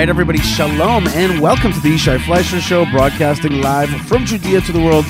right, everybody, shalom and welcome to the Yishai Fleisher Show, broadcasting live from Judea to the world.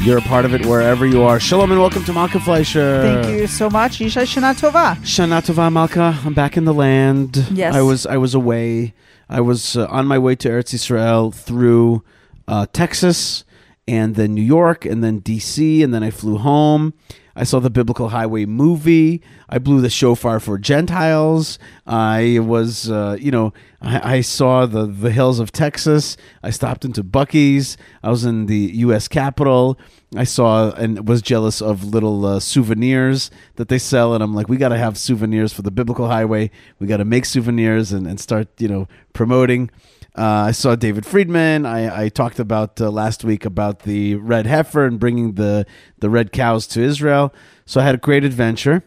You're a part of it wherever you are. Shalom and welcome to Malka Fleisher. Thank you so much. Yishai Shana Tova. Shana Tova Malka. I'm back in the land. Yes. I was I was away. I was uh, on my way to Eretz Israel through uh, Texas and then New York and then DC and then I flew home. I saw the Biblical Highway movie. I blew the shofar for Gentiles. I was, uh, you know, I, I saw the the hills of Texas. I stopped into Buc-ee's. I was in the U.S. Capitol. I saw and was jealous of little uh, souvenirs that they sell, and I'm like, we got to have souvenirs for the Biblical Highway. We got to make souvenirs and, and start, you know, promoting. Uh, I saw David Friedman. I, I talked about uh, last week about the red heifer and bringing the the red cows to Israel. So I had a great adventure.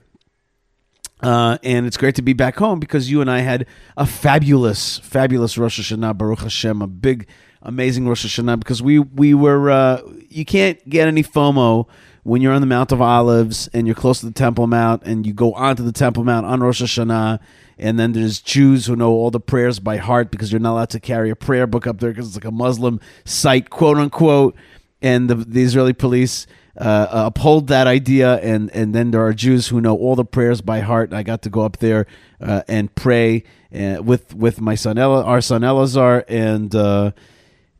Uh, and it's great to be back home because you and I had a fabulous, fabulous Rosh Hashanah, Baruch Hashem, a big, amazing Rosh Hashanah because we we were. Uh, you can't get any FOMO when you're on the Mount of Olives and you're close to the Temple Mount and you go onto the Temple Mount on Rosh Hashanah, and then there's Jews who know all the prayers by heart because you're not allowed to carry a prayer book up there because it's like a Muslim site, quote unquote, and the, the Israeli police uh, uphold that idea, and and then there are Jews who know all the prayers by heart. I got to go up there uh, and pray uh, with with my son Ela, our son Elazar, and uh,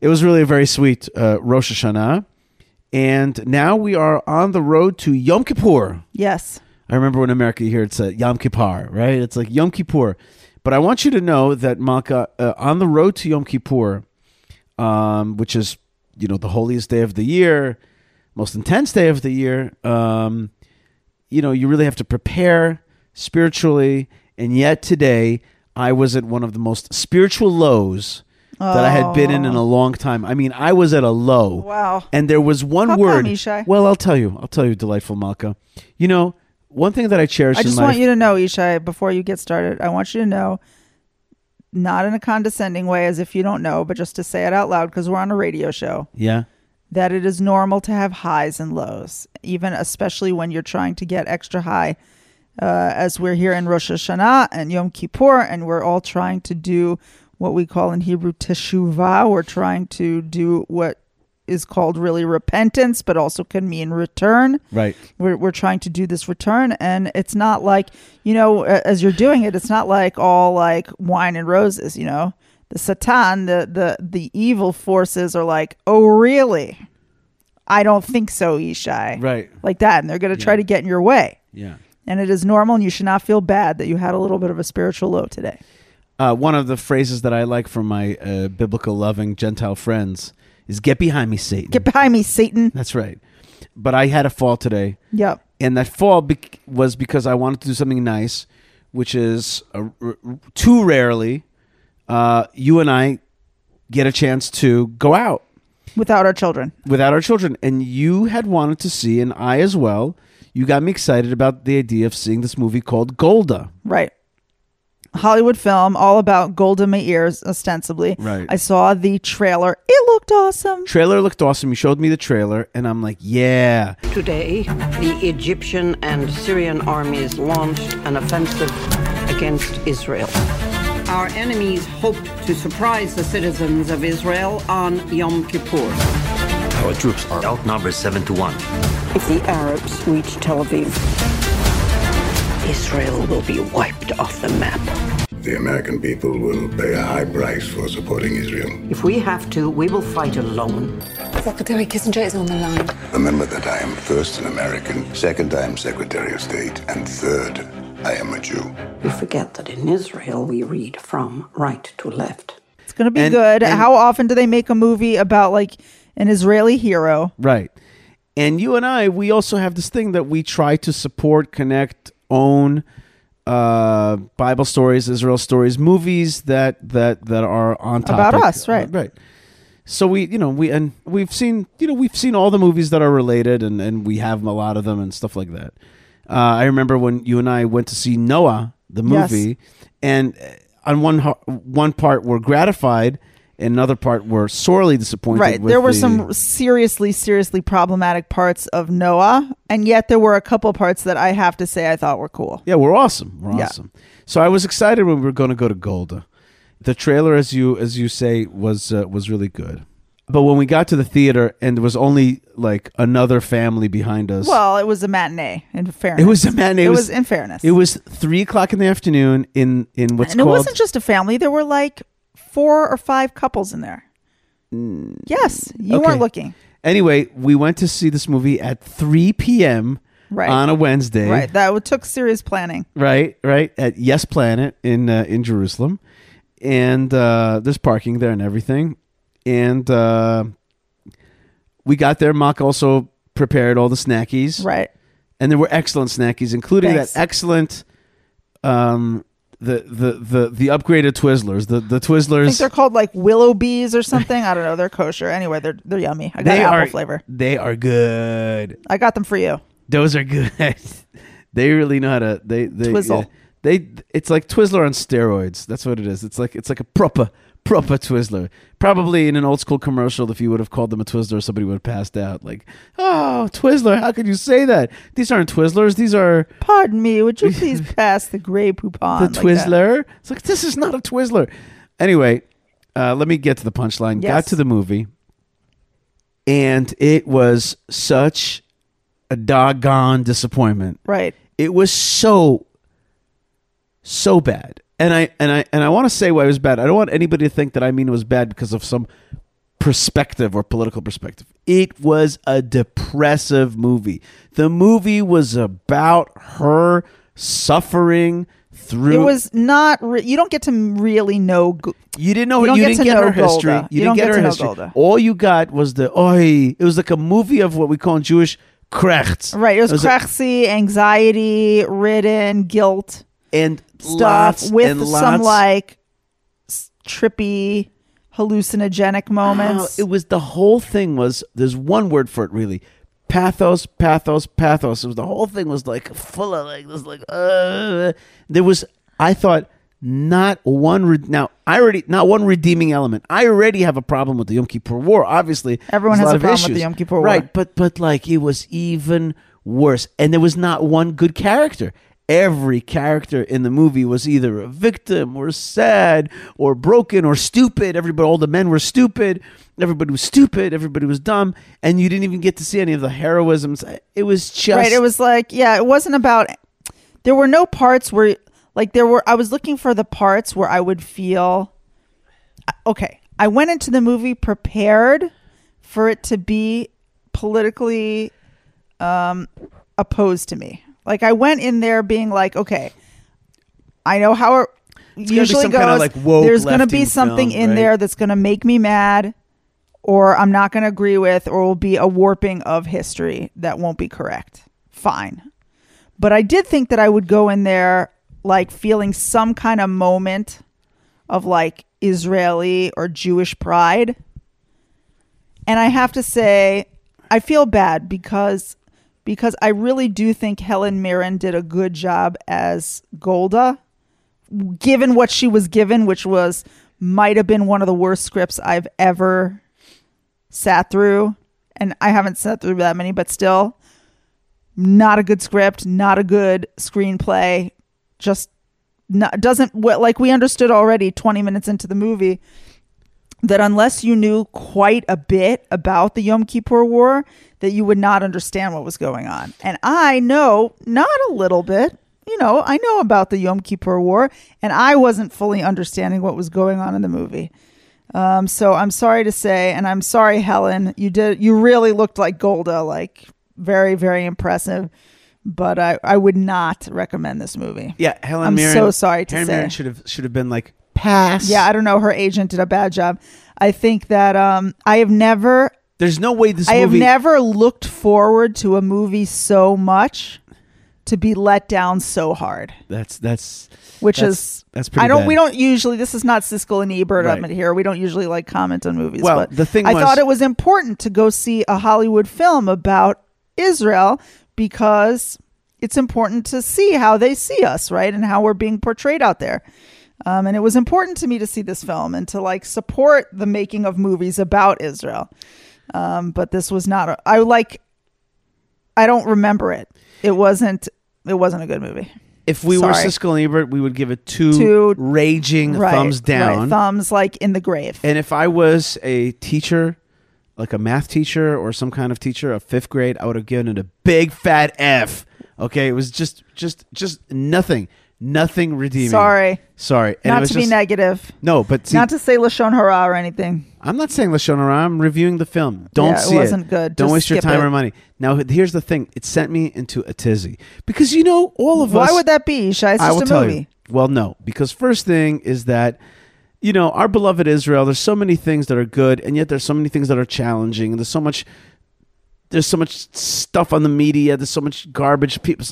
it was really a very sweet uh, Rosh Hashanah. And now we are on the road to Yom Kippur. Yes. I remember when America here it's a Yom Kippur, right? It's like Yom Kippur. But I want you to know that Malka, uh, on the road to Yom Kippur, um, which is you know the holiest day of the year, most intense day of the year, um, you know you really have to prepare spiritually. And yet today, I was at one of the most spiritual lows that I had been in in a long time. I mean, I was at a low. Wow. And there was one How come, word. Yishai? Well, I'll tell you. I'll tell you, delightful Malka. You know, one thing that I cherish I in just life. want you to know, Yishai, before you get started, I want you to know, not in a condescending way as if you don't know, but just to say it out loud because we're on a radio show, yeah. that it is normal to have highs and lows, even especially when you're trying to get extra high. Uh, as we're here in Rosh Hashanah and Yom Kippur, and we're all trying to do what we call in Hebrew teshuvah. We're trying to do what is called really repentance, but also can mean return. Right. We're, we're trying to do this return, and it's not like, you know, as you're doing it, it's not like all like wine and roses, you know? The Satan, the, the, the evil forces are like, oh, really? I don't think so, Ishai. Right. Like that. And they're going to try Yeah. to get in your way. Yeah. And it is normal, and you should not feel bad that you had a little bit of a spiritual low today. Uh, one of the phrases that I like from my uh, biblical loving Gentile friends is "Get behind me, Satan." Get behind me, Satan. That's right. But I had a fall today, Yep. and that fall bec- was because I wanted to do something nice, which is uh, r- too rarely uh, you and I get a chance to go out Without our children. without our children. And you had wanted to see, and I as well. You got me excited about the idea of seeing this movie called Golda. Right. Hollywood film, all about Golda Meir, ostensibly. Right. I saw the trailer. It looked awesome. Trailer looked awesome. You showed me the trailer, and I'm like, yeah, Today, the Egyptian and Syrian armies launched an offensive against Israel. Our enemies hoped to surprise the citizens of Israel on Yom Kippur. Our troops are outnumbered 7 to 1. If the Arabs reach Tel Aviv, Israel will be wiped off the map. The American people will pay a high price for supporting Israel. If we have to, we will fight alone. Secretary Kissinger is on the line. Remember that I am first an American, second I am Secretary of State, and third I am a Jew. We forget that in Israel we read from right to left. It's going to be And- good. and- How often do they make a movie about like an Israeli hero? right. And you and I, we also have this thing that we try to support, connect, own uh, Bible stories, Israel stories, movies that that that are on topic About us, right. Right. So we, you know, we and we've seen, you know, we've seen all the movies that are related, and and we have a lot of them and stuff like that. Uh, I remember when you and I went to see Noah, the Yes. movie, and on one ho- one part we're gratified, and another part we're sorely disappointed. Right. There were the- some seriously, seriously problematic parts of Noah, and yet there were a couple parts that I have to say I thought were cool. Yeah, we're awesome. We're Yeah. awesome. So I was excited when we were going to go to Golda. The trailer, as you as you say, was uh, was really good. But when we got to the theater and there was only like another family behind us, Well, it was a matinee. In fairness, it was a matinee. It, It, was, was, in fairness. It was three o'clock in the afternoon in in what's and it wasn't just a family. There were like four or five couples in there. yes, you Mm, okay. weren't looking. Anyway, we went to see this movie at 3 p.m. Right. on a Wednesday. Right. That took serious planning. Right, right. At Yes Planet in uh, in Jerusalem. And uh, there's parking there and everything. And uh, we got there. Mock also prepared all the snackies. Right. And there were excellent snackies, including Thanks. that excellent um the the the the upgraded Twizzlers. The the I think Twizzlers they're called like willow bees or something. I don't know. They're kosher. Anyway, they're they're yummy. I got they apple are flavor. They are good. I got them for you. Those are good. they really know how to they they Twizzle. yeah. they it's like Twizzler on steroids. That's what it is. It's like it's like a proper proper Twizzler. Probably in an old school commercial, if you would have called them a Twizzler, somebody would have passed out. Like, oh, Twizzler, how could you say that? These aren't Twizzlers. These are Pardon me. Would you please pass the Grey Poupon? the like? Twizzler. It's like this is not a Twizzler. Anyway, uh, let me get to the punchline. Got to the movie, and it was such a doggone disappointment. Right. It was so so bad. And I and I and I want to say why it was bad. I don't want anybody to think that I mean it was bad because of some perspective or political perspective. It was a depressive movie. The movie was about her suffering through It was not. Re- you don't get to really know. Gu- you didn't know You you, get didn't get her history. You, You didn't get, get her history. Golda. All you got was the oi. It was like a movie of what we call in Jewish krechts. right. It was, a- craxy, anxiety ridden, guilt and stuff lots with some like trippy, hallucinogenic moments. Oh, it was the whole thing was there's one word for it really. Pathos, pathos, pathos. It was the whole thing was like full of like this like uh there was I thought not one re- now I already not one redeeming element. I already have a problem with the Yom Kippur War. Obviously, Everyone has a of problem with the Yom Kippur War. right? But but like it was even worse, and there was not one good character. Every character in the movie was either a victim or sad or broken or stupid. Everybody, all the men were stupid. Everybody was stupid. Everybody was dumb, and you didn't even get to see any of the heroisms. It was just right. It was like yeah. It wasn't about. There were no parts where like there were. I was looking for the parts where I would feel. Okay, I went into the movie prepared for it to be politically um, opposed to me. Like I went in there being like, okay, I know how it be usually some goes. kinda, like, woke There's going to be something film, in right? there that's going to make me mad, or I'm not going to agree with, or will be a warping of history that won't be correct. Fine, but I did think that I would go in there like feeling some kind of moment of like Israeli or Jewish pride. And I have to say, I feel bad because because I really do think Helen Mirren did a good job as Golda, given what she was given, which was might have been one of the worst scripts I've ever sat through. And I haven't sat through that many, but still, not a good script, not a good screenplay. Just not, doesn't like we understood already 20 minutes into the movie that unless you knew quite a bit about the Yom Kippur War, that you would not understand what was going on. And I know not a little bit, you know, I know about the Yom Kippur War, and I wasn't fully understanding what was going on in the movie. Um, so I'm sorry to say, and I'm sorry, Helen, you did, you really looked like Golda, like very, very impressive. But I, I would not recommend this movie. yeah. Helen I'm Mirren. so sorry to Helen say. Mirren should have should have been like pass. Yeah, I don't know. Her agent did a bad job. I think that um, I have never There's no way this I have never looked forward to a movie so much to be let down so hard. that's that's Which That's- is that's pretty I don't. bad. We don't usually. This is not Siskel and Ebert Right. up in here. We don't usually like comment on movies. Well, but the thing I was- thought it was important to go see a Hollywood film about Israel because it's important to see how they see us, right, and how we're being portrayed out there. Um, and it was important to me to see this film and to like support the making of movies about Israel. Um, but this was not. A, I like. I don't remember it. It wasn't. It wasn't a good movie. If we were Sorry. Siskel and Ebert, we would give it two, Two- raging right, thumbs down. right, thumbs like in the grave. And if I was a teacher, like a math teacher or some kind of teacher of fifth grade, I would have given it a big fat F. Okay, it was just, just, just nothing, nothing redeeming. Sorry. sorry. And it not was to be just- negative. No, but see, not to say lashon hara or anything. I'm not saying Lashon Hara. I'm reviewing the film. Don't Yeah, it see wasn't good. Don't Just waste your skip time it. or money. Now, here's the thing. It sent me into a tizzy because you know all of us. Why would that be? Shai? It's I just will a tell movie. you. Well, no, because first thing is that you know our beloved Israel. There's so many things that are good, and yet there's so many things that are challenging, and there's so much. There's so much stuff on the media. There's so much garbage. People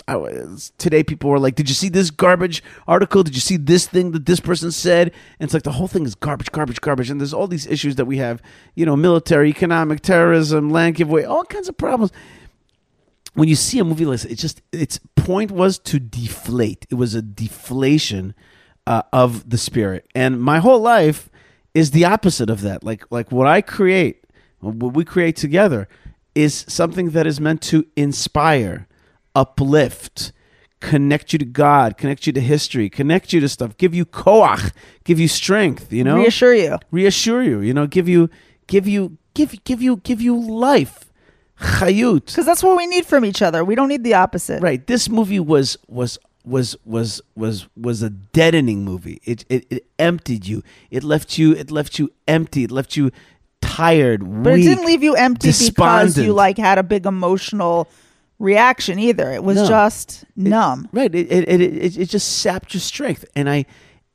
today, people were like, "Did you see this garbage article? Did you see this thing that this person said?" And it's like the whole thing is garbage, garbage, garbage. And there's all these issues that we have. You know, military, economic, terrorism, land giveaway, all kinds of problems when you see a movie like it just its point was to deflate. It was a deflation uh, of the spirit, and my whole life is the opposite of that. Like like what I create, what we create together, is something that is meant to inspire, uplift, connect you to God, connect you to history, connect you to stuff, give you koach, give you strength. You know, Reassure you. reassure you. You know, give you give you give give you give you life. Chayut. Because that's what we need from each other. We don't need the opposite. Right. This movie was was was was was was a deadening movie. It it, it emptied you. It left you it left you empty. It left you tired, But weak, it didn't leave you empty because you like had a big emotional reaction either. It was No. just numb. Right. It it, it it it just sapped your strength, and I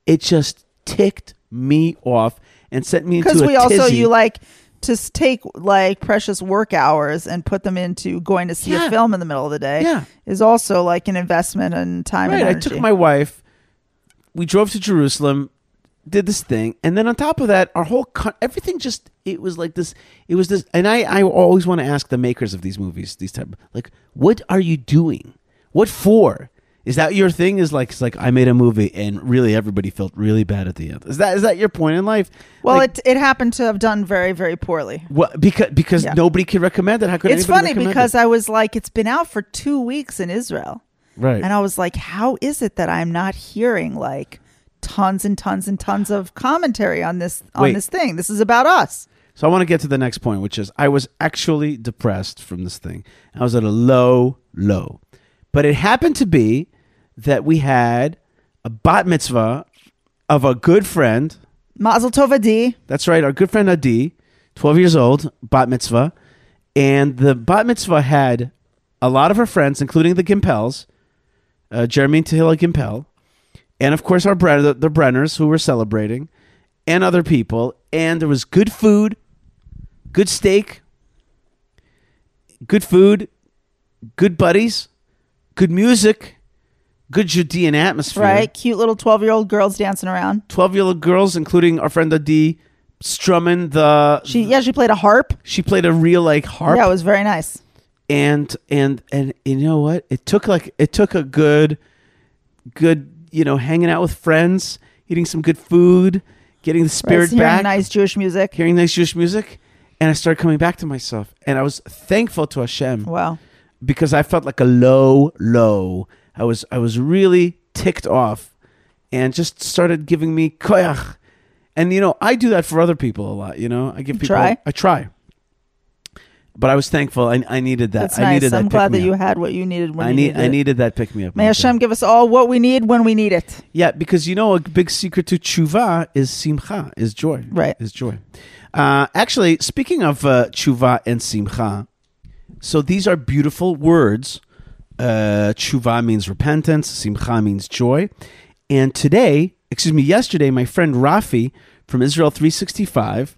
it just ticked me off and sent me into Because we also tizzy. you like to take like precious work hours and put them into going to see Yeah. a film in the middle of the day. Yeah. is also like an investment in time Right. I took my wife. We drove to Jerusalem, did this thing, and then on top of that, our whole co- everything just it was like this. It was this, and I I always want to ask the makers of these movies, these type, like, what are you doing? What for? Is that your thing? Is like it's like I made a movie and really everybody felt really bad at the end. Is that is that your point in life? well, Like, it it happened to have done very very poorly. what, because because Yeah. nobody could recommend it. How could It's funny because it? I was like, it's been out for two weeks in Israel. right And I was like, how is it that I'm not hearing like tons and tons and tons of commentary on this on Wait. this thing? This is about us. So I want to get to the next point, which is I was actually depressed from this thing. I was at a low, low. But it happened to be that we had a bat mitzvah of a good friend. Mazel Tov Adi. That's right, our good friend Adi, 12 years old, bat mitzvah. And the bat mitzvah had a lot of her friends, including the Gimpels, uh, Jeremy and Tehila Gimpel, and of course our Bren- the, the Brenners who were celebrating, and other people. And there was good food, good steak, good food, good buddies, good music, good Judean atmosphere. Right? Cute little 12 year old girls dancing around. 12 year old girls, including our friend Adi, strumming the. She yeah, she played a harp. she played a real like harp. Yeah, it was very nice. and and and you know what it took like it took a good good you know hanging out with friends eating some good food getting the Right, spirit hearing back nice Jewish music. hearing nice jewish music and i started coming back to myself and i was thankful to hashem Wow. because i felt like a low low i was i was really ticked off and just started giving me koyach and you know i do that for other people a lot you know i give people try? i try but i was thankful i, I needed that That's i nice. needed that I'm glad that you had what you needed when I you need needed I it. needed that pick me up. May Hashem give us all what we need when we need it. Yeah, because you know a big secret to tshuva is simcha, is joy. Right. Is joy. Uh, actually, speaking of uh, tshuva and simcha, so these are beautiful words. Uh, tshuva means repentance. Simcha means joy. And today, excuse me, yesterday, my friend Rafi from Israel 365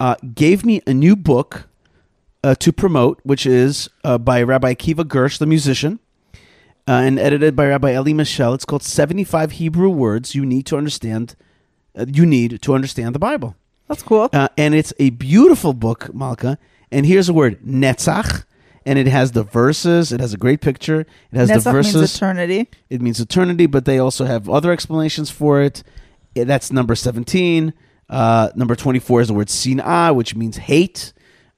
uh, gave me a new book uh, to promote, which is uh, by Rabbi Kiva Gersh, the musician uh, and edited by Rabbi Elie Mischel. It's called 75 Hebrew Words You Need to Understand. Uh, you need to understand the Bible. That's cool. Uh, and it's a beautiful book, Malka. And here's a word, netzach. And it has the verses. It has a great picture. It has the verses. means eternity. It means eternity, but they also have other explanations for it. That's number 17. Uh, number 24 is the word sin'ah, which means hate.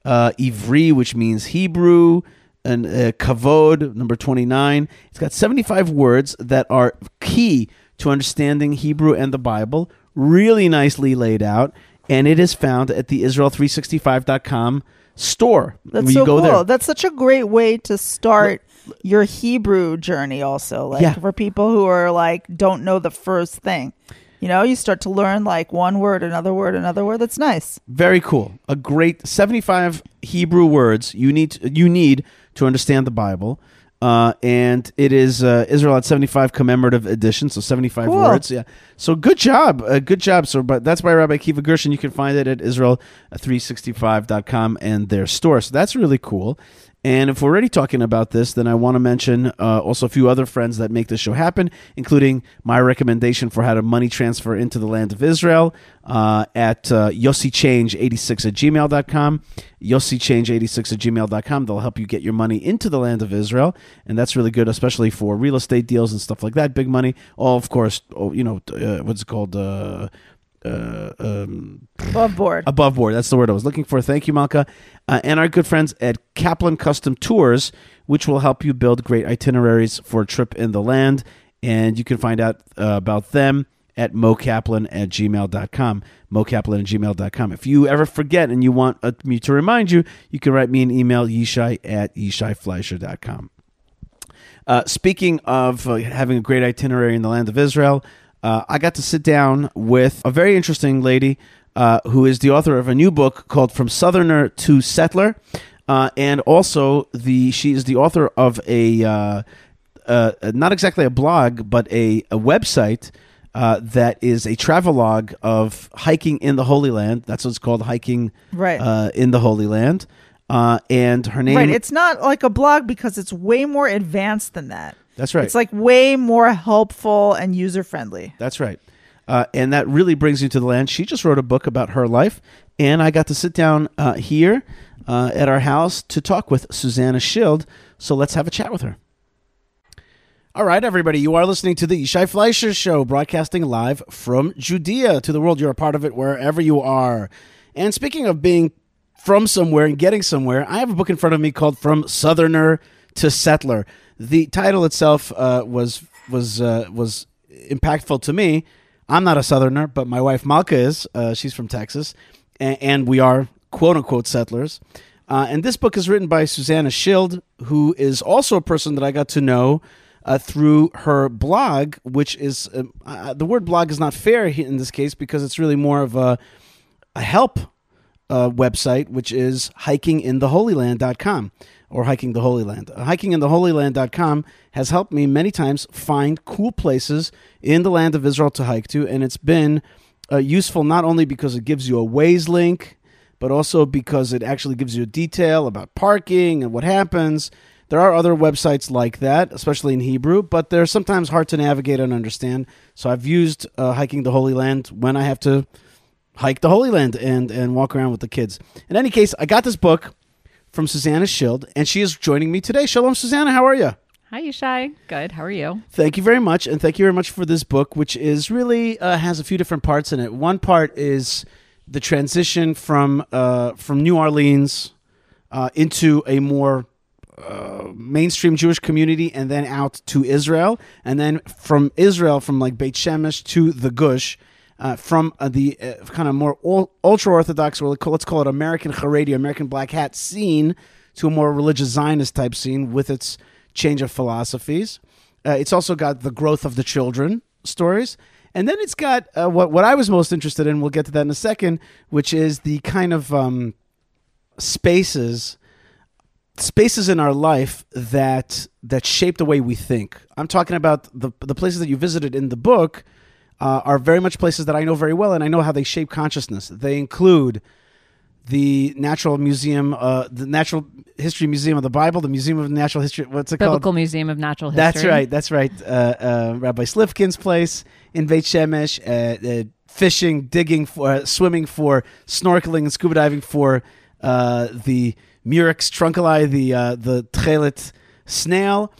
Uh, Ivri, which means Hebrew. and uh, kavod number 29 it's got 75 words that are key to understanding hebrew and the bible really nicely laid out and it is found at the israel365.com store That's so cool. there That's such a great way to start your Hebrew journey. Also, like Yeah. for people who are like don't know the first thing, you know, you start to learn like one word, another word, another word. That's nice. Very cool. A great 75 Hebrew words you need you need to understand the Bible. Uh, and it is uh, Israel at 75 commemorative edition, so 75 Cool. words. Yeah. So good job. Uh, good job. So but that's by Rabbi Kiva Gershon. You can find it at Israel365.com and their store. So that's really cool. And if we're already talking about this, then I want to mention uh, also a few other friends that make this show happen, including my recommendation for how to money transfer into the land of Israel uh, at uh, yossichange86 at gmail.com. yossichange86 at gmail.com. They'll help you get your money into the land of Israel. And that's really good, especially for real estate deals and stuff like that. Big money. All, of course, oh, you know, uh, what's it called? Uh, um, Above board. above board. That's the word I was looking for. Thank you, Malka. Uh, and our good friends at Kaplan Custom Tours, which will help you build great itineraries for a trip in the land. And you can find out uh, about them at mokaplan at gmail.com. Mokaplan at gmail.com. If you ever forget and you want uh, me to remind you, you can write me an email, yishai at yishaifleisher.com. Uh, speaking of uh, having a great itinerary in the land of Israel, uh, I got to sit down with a very interesting lady uh, who is the author of a new book called From Southerner to Settler, uh, and also the she is the author of a uh, uh, not exactly a blog, but a, a website. Uh, that is a travelogue of hiking in the Holy Land. That's what it's called, hiking Right. uh, in the Holy Land. Uh, and her name, Right. It's not like a blog because it's way more advanced than that. That's right. It's like way more helpful and user friendly. That's right. Uh, and that really brings you to the land. She just wrote a book about her life, and I got to sit down uh, here uh, at our house to talk with Susannah Schild. So let's have a chat with her. All right, everybody, you are listening to the Yishai Fleisher Show, broadcasting live from Judea to the world. You're a part of it wherever you are. And speaking of being from somewhere and getting somewhere, I have a book in front of me called From Southerner to Settler. The title itself uh, was was uh, was impactful to me. I'm not a Southerner, but my wife Malka is. Uh, she's from Texas, and, and we are quote unquote settlers. Uh, and this book is written by Susannah Schild, who is also a person that I got to know uh, through her blog, which is uh, uh, the word blog is not fair in this case because it's really more of a, a help uh, website, which is hikingintheholyland.com or hiking the Holy Land. Uh, hikingintheholyland.com has helped me many times find cool places in the land of Israel to hike to, and it's been uh, useful not only because it gives you a Waze link, but also because it actually gives you a detail about parking and what happens. There are other websites like that, especially in Hebrew, but they're sometimes hard to navigate and understand. So I've used uh, hiking the Holy Land when I have to hike the Holy Land and and walk around with the kids. In any case, I got this book from Susannah Schild, and she is joining me today. Shalom, Susannah. How are you? Hi, Yishai. Good. How are you? Thank you very much, and thank you very much for this book, which is really uh, has a few different parts in it. One part is the transition from uh, from New Orleans uh, into a more uh, mainstream Jewish community, and then out to Israel, and then from Israel, from like Beit Shemesh to the Gush. Uh, from uh, the uh, kind of more ultra orthodox, or let's call it American Haredi, American black hat scene, to a more religious Zionist type scene with its change of philosophies. Uh, it's also got the growth of the children stories. And then it's got uh, what, what I was most interested in, we'll get to that in a second, which is the kind of um, spaces spaces in our life that that shape the way we think. I'm talking about the the places that you visited in the book uh, are very much places that I know very well, and I know how they shape consciousness. They include the Natural Museum, uh, the Natural History Museum of the Bible, the Museum of Natural History. What's it Biblical called? Biblical Museum of Natural History. That's right. That's right. Uh, uh, Rabbi Slifkin's place in Beit Shemesh, uh, uh, fishing, digging for, uh, swimming for, snorkeling and scuba diving for uh, the Murex trunculi, the uh, the Tchelet snail.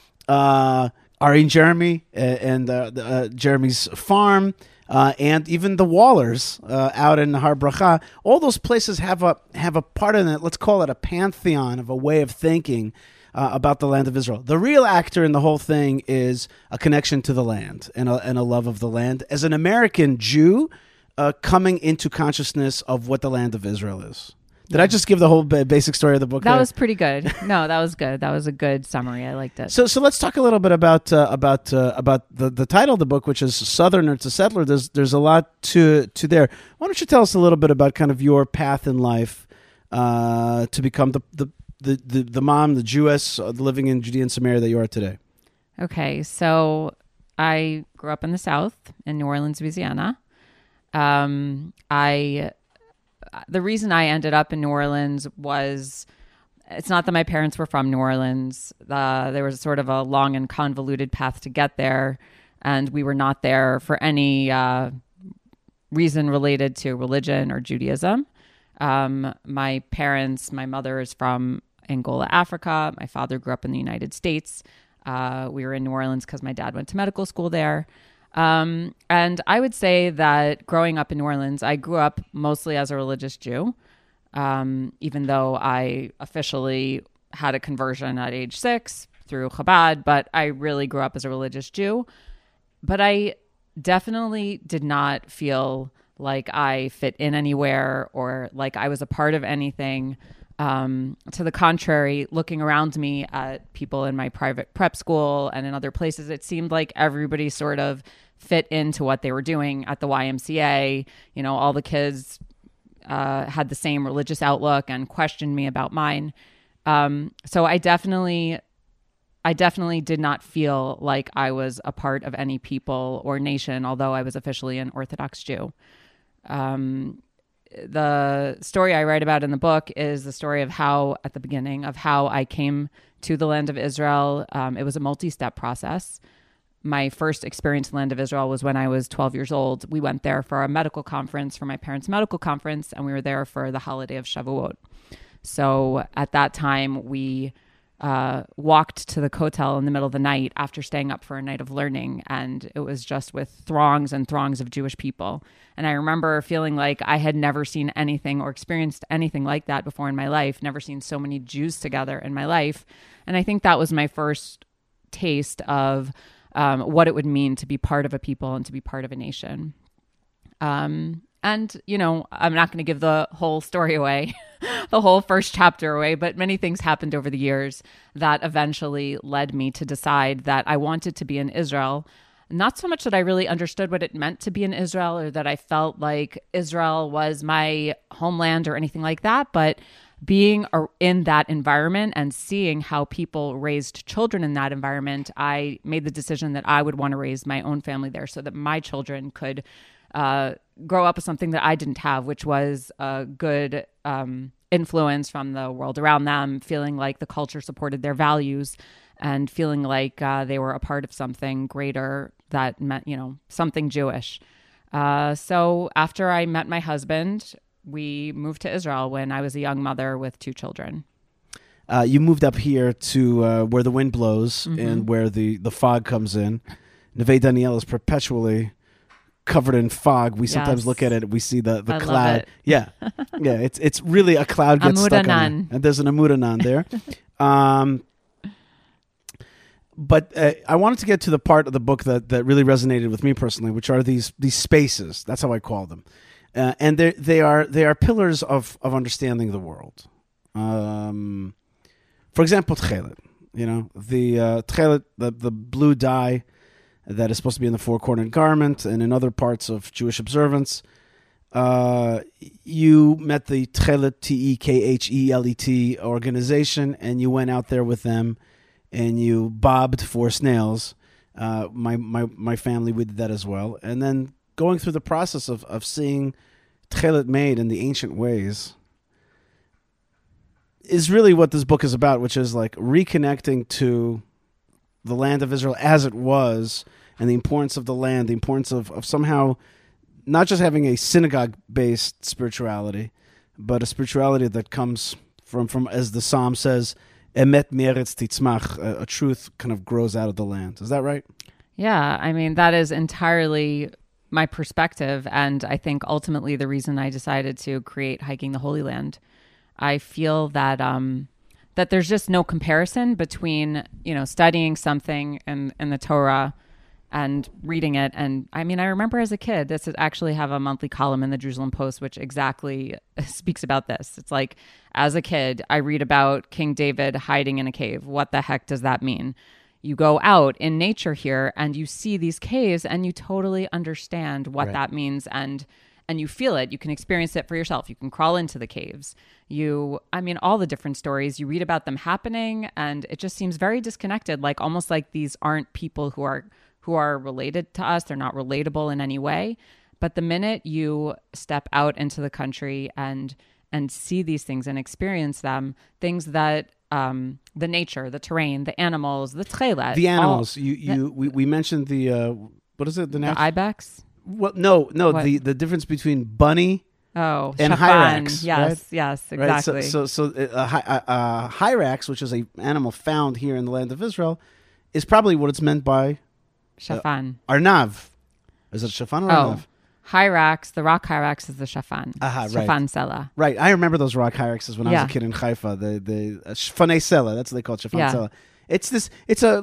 Uh, in Jeremy uh, and the, uh, Jeremy's farm. Uh, and even the Wallers uh, out in Har Bracha, all those places have a have a part in it. Let's call it a pantheon of a way of thinking uh, about the land of Israel. The real actor in the whole thing is a connection to the land and a, and a love of the land. As an American Jew, uh, coming into consciousness of what the land of Israel is. Did I just give the whole basic story of the book? That there? was pretty good. No, that was good. That was a good summary. I liked it. So, so let's talk a little bit about uh, about uh, about the, the title of the book, which is "Southerner to Settler." There's there's a lot to to there. Why don't you tell us a little bit about kind of your path in life uh, to become the the, the, the the mom, the Jewess uh, living in Judea and Samaria that you are today? Okay, so I grew up in the South in New Orleans, Louisiana. Um, I the reason I ended up in New Orleans was it's not that my parents were from New Orleans. Uh, there was sort of a long and convoluted path to get there, and we were not there for any uh, reason related to religion or Judaism. Um, my parents, my mother is from Angola, Africa. My father grew up in the United States. Uh, we were in New Orleans because my dad went to medical school there. Um, and I would say that growing up in New Orleans, I grew up mostly as a religious Jew, um, even though I officially had a conversion at age six through Chabad, but I really grew up as a religious Jew. But I definitely did not feel like I fit in anywhere or like I was a part of anything. Um, to the contrary, looking around me at people in my private prep school and in other places, it seemed like everybody sort of fit into what they were doing at the YMCA. You know, all the kids uh, had the same religious outlook and questioned me about mine. Um, so I definitely, I definitely did not feel like I was a part of any people or nation, although I was officially an Orthodox Jew. Um, the story I write about in the book is the story of how, at the beginning, of how I came to the land of Israel. Um, it was a multi step process. My first experience in the land of Israel was when I was 12 years old. We went there for a medical conference, for my parents' medical conference, and we were there for the holiday of Shavuot. So at that time, we uh, walked to the hotel in the middle of the night after staying up for a night of learning. And it was just with throngs and throngs of Jewish people. And I remember feeling like I had never seen anything or experienced anything like that before in my life, never seen so many Jews together in my life. And I think that was my first taste of um, what it would mean to be part of a people and to be part of a nation. Um, and, you know, I'm not going to give the whole story away, the whole first chapter away, but many things happened over the years that eventually led me to decide that I wanted to be in Israel. Not so much that I really understood what it meant to be in Israel or that I felt like Israel was my homeland or anything like that, but being in that environment and seeing how people raised children in that environment, I made the decision that I would want to raise my own family there so that my children could uh, grow up with something that I didn't have, which was a good um, influence from the world around them, feeling like the culture supported their values and feeling like uh, they were a part of something greater that meant, you know, something Jewish. Uh, so after I met my husband, we moved to Israel when I was a young mother with two children. Uh, you moved up here to uh, where the wind blows Mm-hmm. and where the, the fog comes in. Neve Daniel is perpetually covered in fog. We sometimes Yes. look at it, we see the, the I cloud. it. Yeah, yeah. It's it's really a cloud gets stuck on Amuranan. you. and there's an amuranan there. um, but uh, I wanted to get to the part of the book that, that really resonated with me personally, which are these these spaces. That's how I call them, uh, and they they are they are pillars of of understanding the world. Um, for example, tchelet. You know the uh, tchelet, the the blue dye that is supposed to be in the four cornered garment and in other parts of Jewish observance. Uh, you met the Tchelet T E K H E L E T organization, and you went out there with them, and you bobbed for snails. Uh, my my my family we did that as well, and then going through the process of of seeing Tchelet made in the ancient ways is really what this book is about, which is like reconnecting to the land of Israel as it was and the importance of the land, the importance of, of somehow not just having a synagogue based spirituality, but a spirituality that comes from, from as the psalm says, emet meretz titzmach, a, a truth kind of grows out of the land. Is that right? Yeah, I mean, that is entirely my perspective. And I think ultimately the reason I decided to create Hiking the Holy Land. I feel that um, that there's just no comparison between you know studying something in in the Torah and reading it. And i mean i remember as a kid this is actually have a monthly column in the jerusalem post which exactly speaks about this. It's like as a kid i read about king david hiding in a cave. What the heck does that mean? You go out in nature here and you see these caves and you totally understand what Right. that means. And and you feel it you can experience it for yourself. You can crawl into the caves. You i mean all the different stories. You read about them happening and it just seems very disconnected like almost like these aren't people who are who are related to us. They're not relatable in any way. But the minute you step out into the country and and see these things and experience them things that um the nature the terrain the animals the tchelet The all- animals. you you we, we mentioned the uh, what is it? The, the ibex Well, no, no. What? The the difference between bunny oh And shafan. hyrax, yes right? yes right? So exactly so, so uh, uh, uh, hyrax, which is a animal found here in the land of Israel, is probably what it's meant by shafan arnav. Is it shafan or Oh, arnav? Hyrax, the rock Hyrax is the Shafan. Aha, right. Shafan Sela. Right, I remember those rock hyraxes when I was a kid in Haifa. The the uh, shfanei sela, that's what they call it, shafan Yeah. sela. It's this. It's a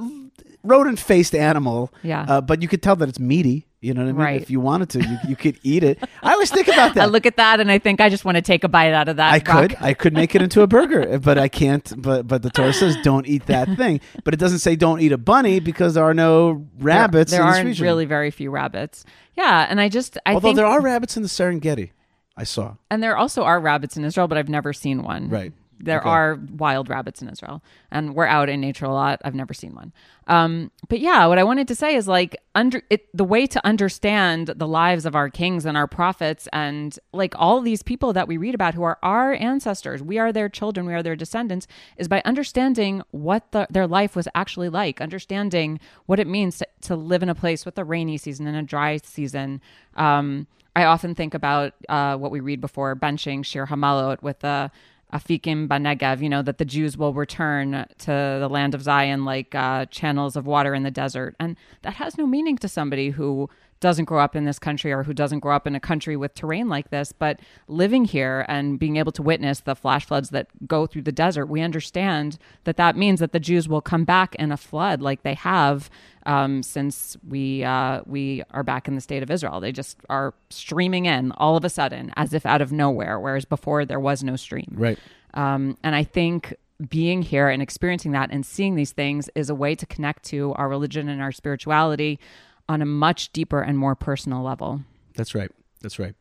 rodent faced animal. Yeah. uh, but you could tell that it's meaty. You know what I mean? Right. If you wanted to, you, you could eat it. I always think about that. I look at that and I think I just want to take a bite out of that. I rock. could, I could make it into a burger, but I can't. But but the Torah says don't eat that thing. But it doesn't say don't eat a bunny because there are no rabbits. There, in this aren't region. really very few rabbits. Yeah, and I just I Although think there are rabbits in the Serengeti, I saw. and there also are rabbits in Israel, but I've never seen one. Right. There Okay. are wild rabbits in Israel, and we're out in nature a lot. I've never seen one. Um, but yeah, what I wanted to say is like under it, the way to understand the lives of our kings and our prophets, and like all these people that we read about who are our ancestors, we are their children, we are their descendants, is by understanding what the, their life was actually like, understanding what it means to, to live in a place with a rainy season and a dry season. Um, I often think about uh, what we read before benching Shir Hamalot with the Afikim Banegev, you know, that the Jews will return to the land of Zion like uh, channels of water in the desert. And that has no meaning to somebody who doesn't grow up in this country or who doesn't grow up in a country with terrain like this. But living here and being able to witness the flash floods that go through the desert, we understand that that means that the Jews will come back in a flood like they have um, since we uh, we are back in the state of Israel. They just are streaming in all of a sudden, as if out of nowhere, whereas before there was no stream. Right. Um, and I think being here and experiencing that and seeing these things is a way to connect to our religion and our spirituality on a much deeper and more personal level. That's right. That's right.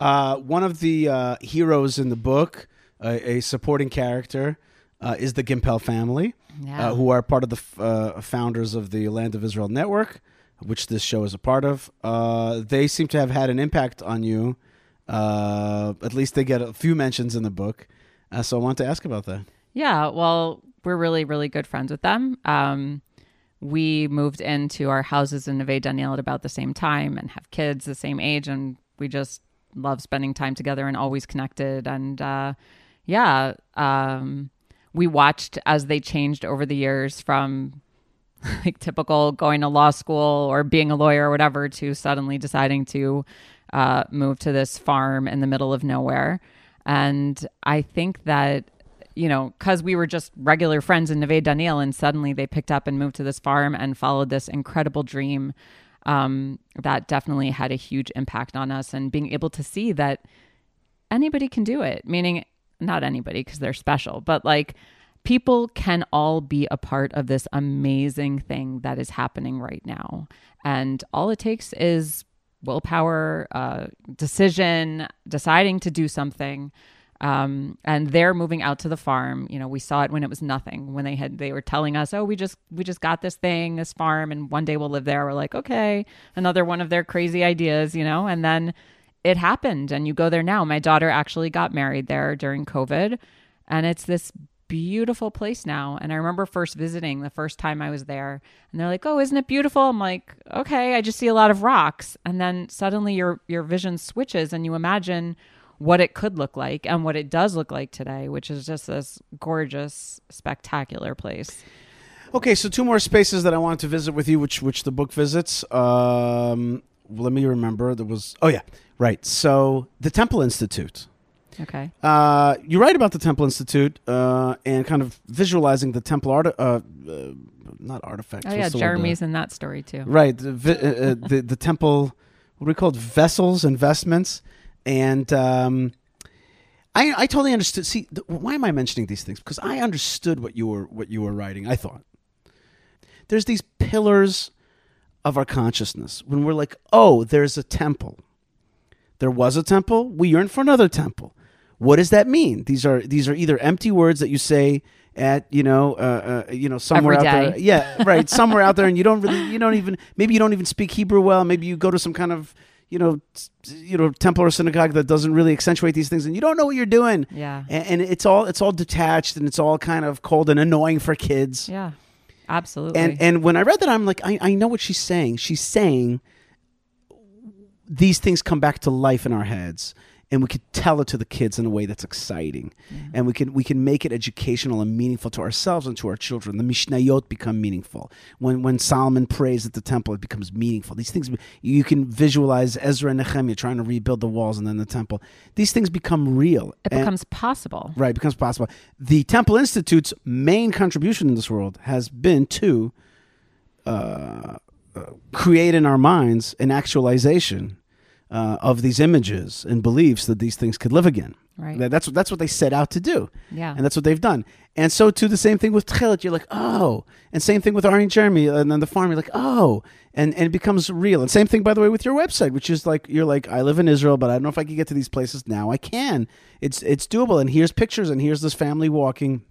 Uh, one of the uh, heroes in the book, uh, a supporting character, uh, is the Gimpel family, Yeah. uh, who are part of the f- uh, founders of the Land of Israel Network, which this show is a part of. Uh, they seem to have had an impact on you. Uh, at least they get a few mentions in the book. Uh, so I want to ask about that. Yeah, well, we're really, really good friends with them. Um, we moved into our houses in Neve Daniel at about the same time and have kids the same age, and we just love spending time together and always connected. And uh, yeah, um, we watched as they changed over the years from like typical going to law school or being a lawyer or whatever to suddenly deciding to uh, move to this farm in the middle of nowhere. And I think that, you know, because we were just regular friends in Neve Daniel and suddenly they picked up and moved to this farm and followed this incredible dream, um, that definitely had a huge impact on us. And being able to see that anybody can do it, meaning not anybody because they're special, but like people can all be a part of this amazing thing that is happening right now. And all it takes is willpower, uh, decision, deciding to do something. Um, and they're moving out to the farm. You know, we saw it when it was nothing. When they had, they were telling us, "Oh, we just, we just got this thing, this farm, and one day we'll live there." We're like, "Okay," another one of their crazy ideas, you know. And then it happened, and you go there now. My daughter actually got married there during COVID, and it's this beautiful place now. And I remember first visiting the first time I was there, and they're like, "Oh, isn't it beautiful?" I'm like, "Okay, I just see a lot of rocks." And then suddenly your your vision switches, and you imagine what it could look like and what it does look like today, which is just this gorgeous, spectacular place. Okay, so two more spaces that I wanted to visit with you, which which the book visits. Um, let me remember. There was oh yeah, right. So the Temple Institute. Okay. Uh, you write about the Temple Institute uh, and kind of visualizing the temple art, uh, uh, not artifacts. Oh yeah? Jeremy's in that story too. Right. The, vi- uh, uh, the the temple, what we call it? Vessels, investments, and um, I I totally understood. See, th- why am I mentioning these things? Because I understood what you were what you were writing. I thought there's these pillars of our consciousness when we're like, oh, there's a temple. There was a temple. We yearn for another temple. What does that mean? These are these are either empty words that you say at you know uh, uh, you know somewhere out there. Yeah, right. Somewhere out there, and you don't really you don't even maybe you don't even speak Hebrew well. Maybe you go to some kind of you know you know temple or synagogue that doesn't really accentuate these things, and you don't know what you're doing. Yeah. and, and it's all it's all detached and it's all kind of cold and annoying for kids. Yeah. Absolutely. And and when I read that, I'm like, I, I know what she's saying. She's saying these things come back to life in our heads, and we could tell it to the kids in a way that's exciting, and we can we can make it educational and meaningful to ourselves and to our children. The Mishnayot become meaningful when when Solomon prays at the temple. It becomes meaningful. These things you can visualize Ezra and Nehemiah trying to rebuild the walls and then the temple. These things become real. it And- becomes possible. Right, becomes possible. The Temple Institute's main contribution in this world has been to uh, uh, create in our minds an actualization uh, of these images and beliefs that these things could live again. Right. That- That's that's what they set out to do. Yeah. and that's what they've done. And so too, the same thing with Tchilit. You're like, oh, and same thing with Ari and Jeremy, and then the farm. You're like, oh, and and it becomes real. And same thing, by the way, with your website, which is like, you're like, I live in Israel, but I don't know if I can get to these places now. I can. It's it's doable. And here's pictures, and here's this family walking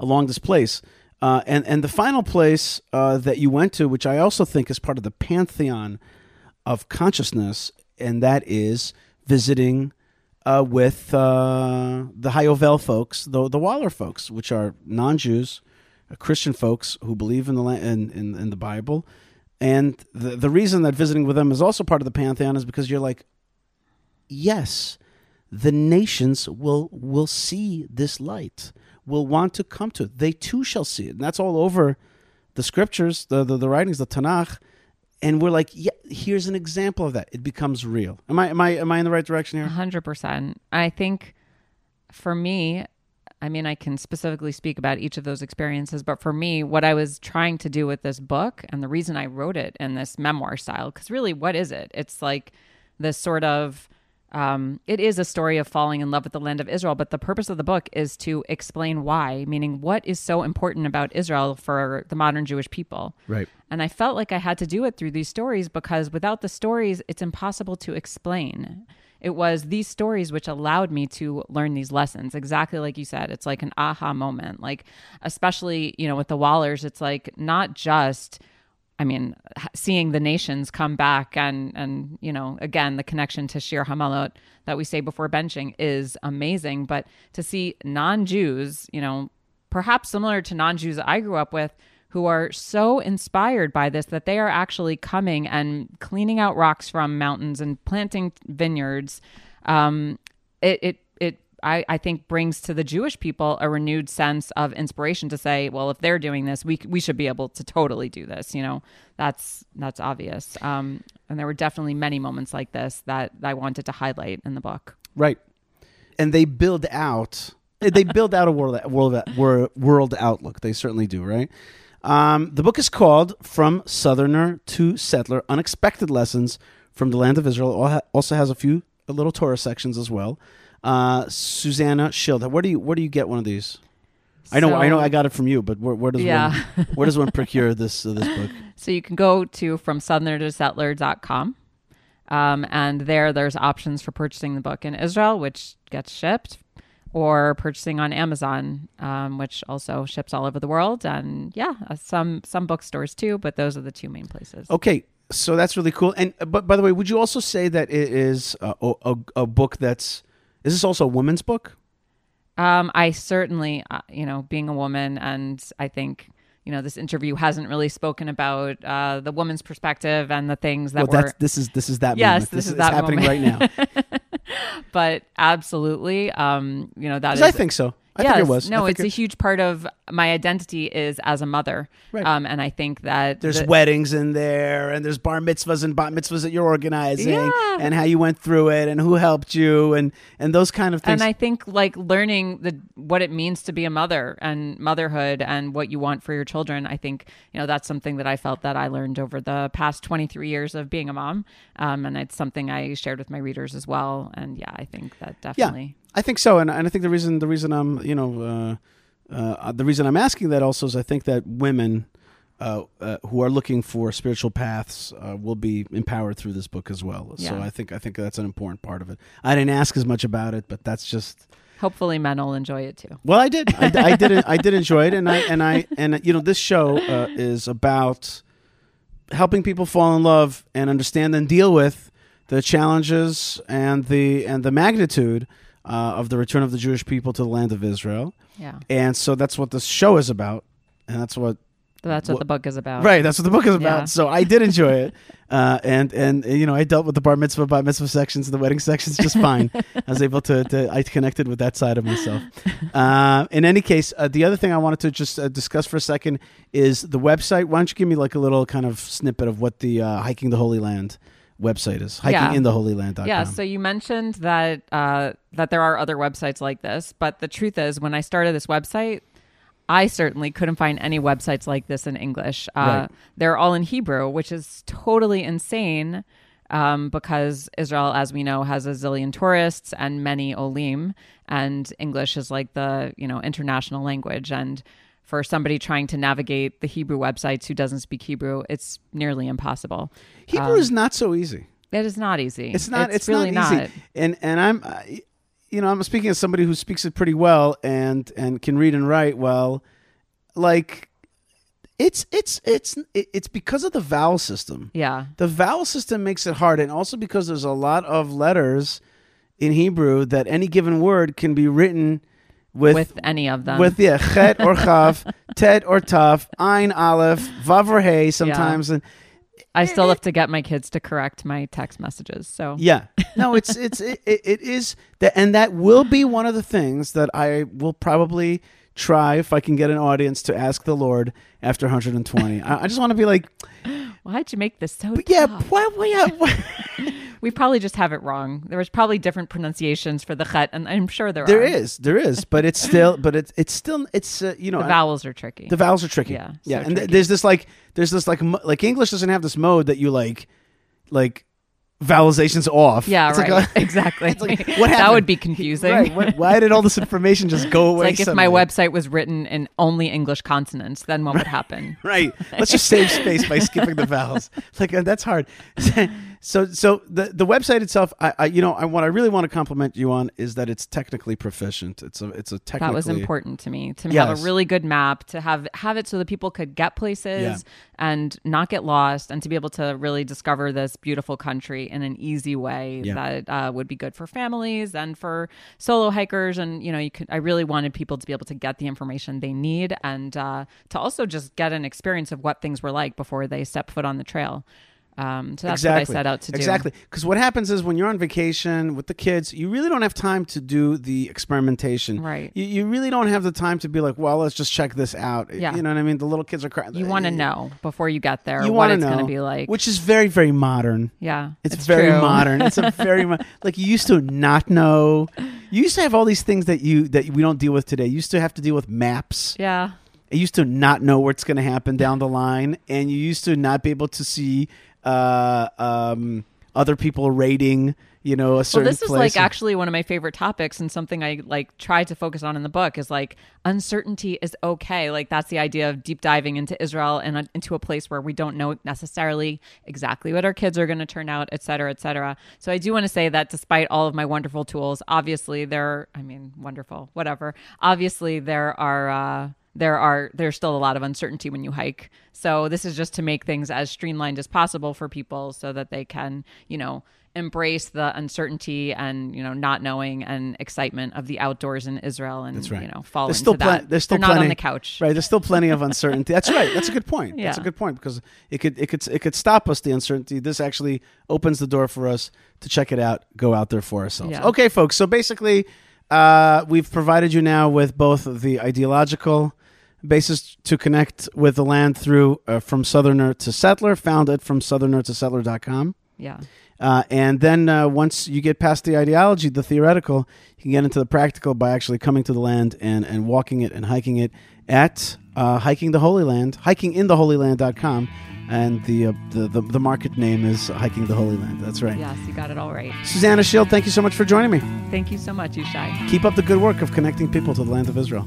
along this place. Uh, and and the final place uh, that you went to, which I also think is part of the pantheon of consciousness, and that is visiting uh, with uh, the Hayovel folks, the the Waller folks, which are non-Jews, uh, Christian folks who believe in the in, in in the Bible. And the the reason that visiting with them is also part of the pantheon is because you're like, yes, the nations will will see this light, will want to come to it. They too shall see it, and that's all over the scriptures, the the, the writings, the Tanakh. And we're like, yeah, here's an example of that. It becomes real. Am I am I am I in the right direction here? hundred percent. I think for me, I mean, I can specifically speak about each of those experiences, but for me, what I was trying to do with this book and the reason I wrote it in this memoir style, because really, what is it? It's like this sort of um, it is a story of falling in love with the land of Israel, but the purpose of the book is to explain why, meaning what is so important about Israel for the modern Jewish people. Right. And I felt like I had to do it through these stories because without the stories, it's impossible to explain. It was these stories which allowed me to learn these lessons. Exactly like you said, it's like an aha moment. Like, especially, you know, with the Wallers, it's like not just. I mean, seeing the nations come back and and you know again the connection to Shir Hamalot that we say before benching is amazing. But to see non-Jews, you know, perhaps similar to non-Jews I grew up with, who are so inspired by this that they are actually coming and cleaning out rocks from mountains and planting vineyards. Um, it it I, I think brings to the Jewish people a renewed sense of inspiration to say, well, if they're doing this, we we should be able to totally do this. You know, that's that's obvious. Um, and there were definitely many moments like this that I wanted to highlight in the book. Right. And they build out they build out a world world world, outlook. They certainly do, right? Um, the book is called From Southerner to Settler: Unexpected Lessons from the Land of Israel. Al- Also has a few little Torah sections as well. Uh, Susannah Schild. Where do you where do you get one of these? I know I know I got it from you, but where, where does Yeah. one where does one procure this uh, this book? So you can go to from southerner to settler.com. Um, and there, there's options for purchasing the book in Israel, which gets shipped, or purchasing on Amazon, um, which also ships all over the world. And yeah, uh, some some bookstores too, but those are the two main places. Okay, so that's really cool. And uh, but by the way, would you also say that it is a, a, a book that's is this also a woman's book? Um, I certainly, uh, you know, being a woman, and I think, you know, this interview hasn't really spoken about uh, the woman's perspective and the things that well, were. that's this is this is that. Yes, moment. this is is that happening moment. right now. but absolutely, um, you know, that is. I think so. I yes, think it was. No, it's a huge part of my identity is as a mother. Right. Um, and I think that There's the- weddings in there, and there's bar mitzvahs and bat mitzvahs that you're organizing, Yeah. and how you went through it, and who helped you, and and those kind of things. and I think like learning the what it means to be a mother and motherhood and what you want for your children. I think you know that's something that I felt that I learned over the past 23 years of being a mom, um, and it's something I shared with my readers as well. And yeah, I think that yeah, definitely. I think so, and, and I think the reason the reason I'm you know uh, uh, the reason I'm asking that also is I think that women. Uh, uh, who are looking for spiritual paths uh, will be empowered through this book as well. So I think I think that's an important part of it. I didn't ask as much about it, but that's just Hopefully, men will enjoy it too. Well, I did. I, I did. I did enjoy it, and I and I and you know, this show uh, is about helping people fall in love and understand and deal with the challenges and the and the magnitude uh, of the return of the Jewish people to the land of Israel. Yeah, And so that's what this show is about, and that's what that's what Wha- the book is about. Right, that's what the book is about. Yeah. So I did enjoy it, uh, and and you know I dealt with the bar mitzvah, bar mitzvah sections, and the wedding sections just fine. I was able to, to I connected with that side of myself. Uh, in any case, uh, the other thing I wanted to just uh, discuss for a second is the website. Why don't you give me like a little kind of snippet of what the uh, hiking the Holy Land website is? Hiking Yeah. in the Holy Land. Yeah, so you mentioned that uh, that there are other websites like this, but the truth is, when I started this website, I certainly couldn't find any websites like this in English. Uh, Right. They're all in Hebrew, which is totally insane. Um, because Israel, as we know, has a zillion tourists and many olim, and English is like the you know international language. And for somebody trying to navigate the Hebrew websites who doesn't speak Hebrew, it's nearly impossible. Hebrew is not so easy. It is not easy. It's not. It's, really not easy. And and I'm, uh, you know, I'm speaking as somebody who speaks it pretty well and and can read and write well. Like, it's it's it's it's because of the vowel system. Yeah. The vowel system makes it hard, and also because there's a lot of letters in Hebrew that any given word can be written with with any of them. with yeah, chet or chaf, tet or taf, ein aleph, vav or hey sometimes, and I still have to get my kids to correct my text messages. So Yeah. No, it's it's it, it, it is that and that will be one of the things that I will probably try if I can get an audience to ask the Lord after 120. I, I just want to be like, why'd you make this so yeah, why, why, yeah, why? We probably just have it wrong. There was probably different pronunciations for the chet, and I'm sure there, there are. is, there is, but it's still, but it's it's still, it's uh, you know, The vowels are tricky. the vowels are tricky. Yeah, yeah, so and th- there's this like, there's this like, mo- like English doesn't have this mode that you like, like vowelizations off. yeah, It's right. like exactly. like, what that would be confusing. Right. What, why did all this information just go It's away? like if my website was written in only English consonants, then what would happen? Right. Let's just save space by skipping the vowels. Like uh, that's hard. So so the the website itself, I, I you know, I, what I really want to compliment you on is that it's technically proficient. It's a it's a technically That was important to me to have a really good map, to have have it so that people could get places Yeah. and not get lost, and to be able to really discover this beautiful country in an easy way Yeah. that uh, would be good for families and for solo hikers. And you know, you could. I really wanted people to be able to get the information they need and uh, to also just get an experience of what things were like before they step foot on the trail. Um, so that's exactly. what I set out to do. Exactly. Because what happens is when you're on vacation with the kids, you really don't have time to do the experimentation. Right. You, you really don't have the time to be like, well, let's just check this out. Yeah. You know what I mean? The little kids are crying. You want to know before you get there You what it's going to be like. which is very, very modern. yeah, It's, very true. modern. It's a very mo- like you used to not know. You used to have all these things that you that we don't deal with today. You used to have to deal with maps. Yeah. You used to not know what's going to happen down the line, and you used to not be able to see uh, um, other people rating. You know, a certain Well, this is place. like actually one of my favorite topics and something I like try to focus on in the book is like uncertainty is okay. Like that's the idea of deep diving into Israel and uh, into a place where we don't know necessarily exactly what our kids are going to turn out, et cetera, et cetera. So I do want to say that despite all of my wonderful tools, obviously there, are, I mean, wonderful, whatever. Obviously there are, uh, there are there's still a lot of uncertainty when you hike. So this is just to make things as streamlined as possible for people so that they can, you know, embrace the uncertainty and you know not knowing and excitement of the outdoors in Israel and right. you know fall There's into still that. plen- there's still They're not plenty, on the couch. Right. There's still plenty of uncertainty. That's right. That's a good point. That's a good point because it could it could it could stop us the uncertainty. This actually opens the door for us to check it out, go out there for ourselves. Yeah. Okay, folks. So basically, uh, we've provided you now with both the ideological basis to connect with the land through uh, from southerner to settler, found it from southerner to settler.com. Yeah. Uh, and then uh, once you get past the ideology, the theoretical, you can get into the practical by actually coming to the land and, and walking it and hiking it at uh, Hiking the Holy Land, hikingintheholyland.com. And the, uh, the, the the market name is Hiking the Holy Land. That's right. Yes, you got it all right. Susannah Schild, thank you so much for joining me. Thank you so much, Yishai. Keep up the good work of connecting people to the land of Israel.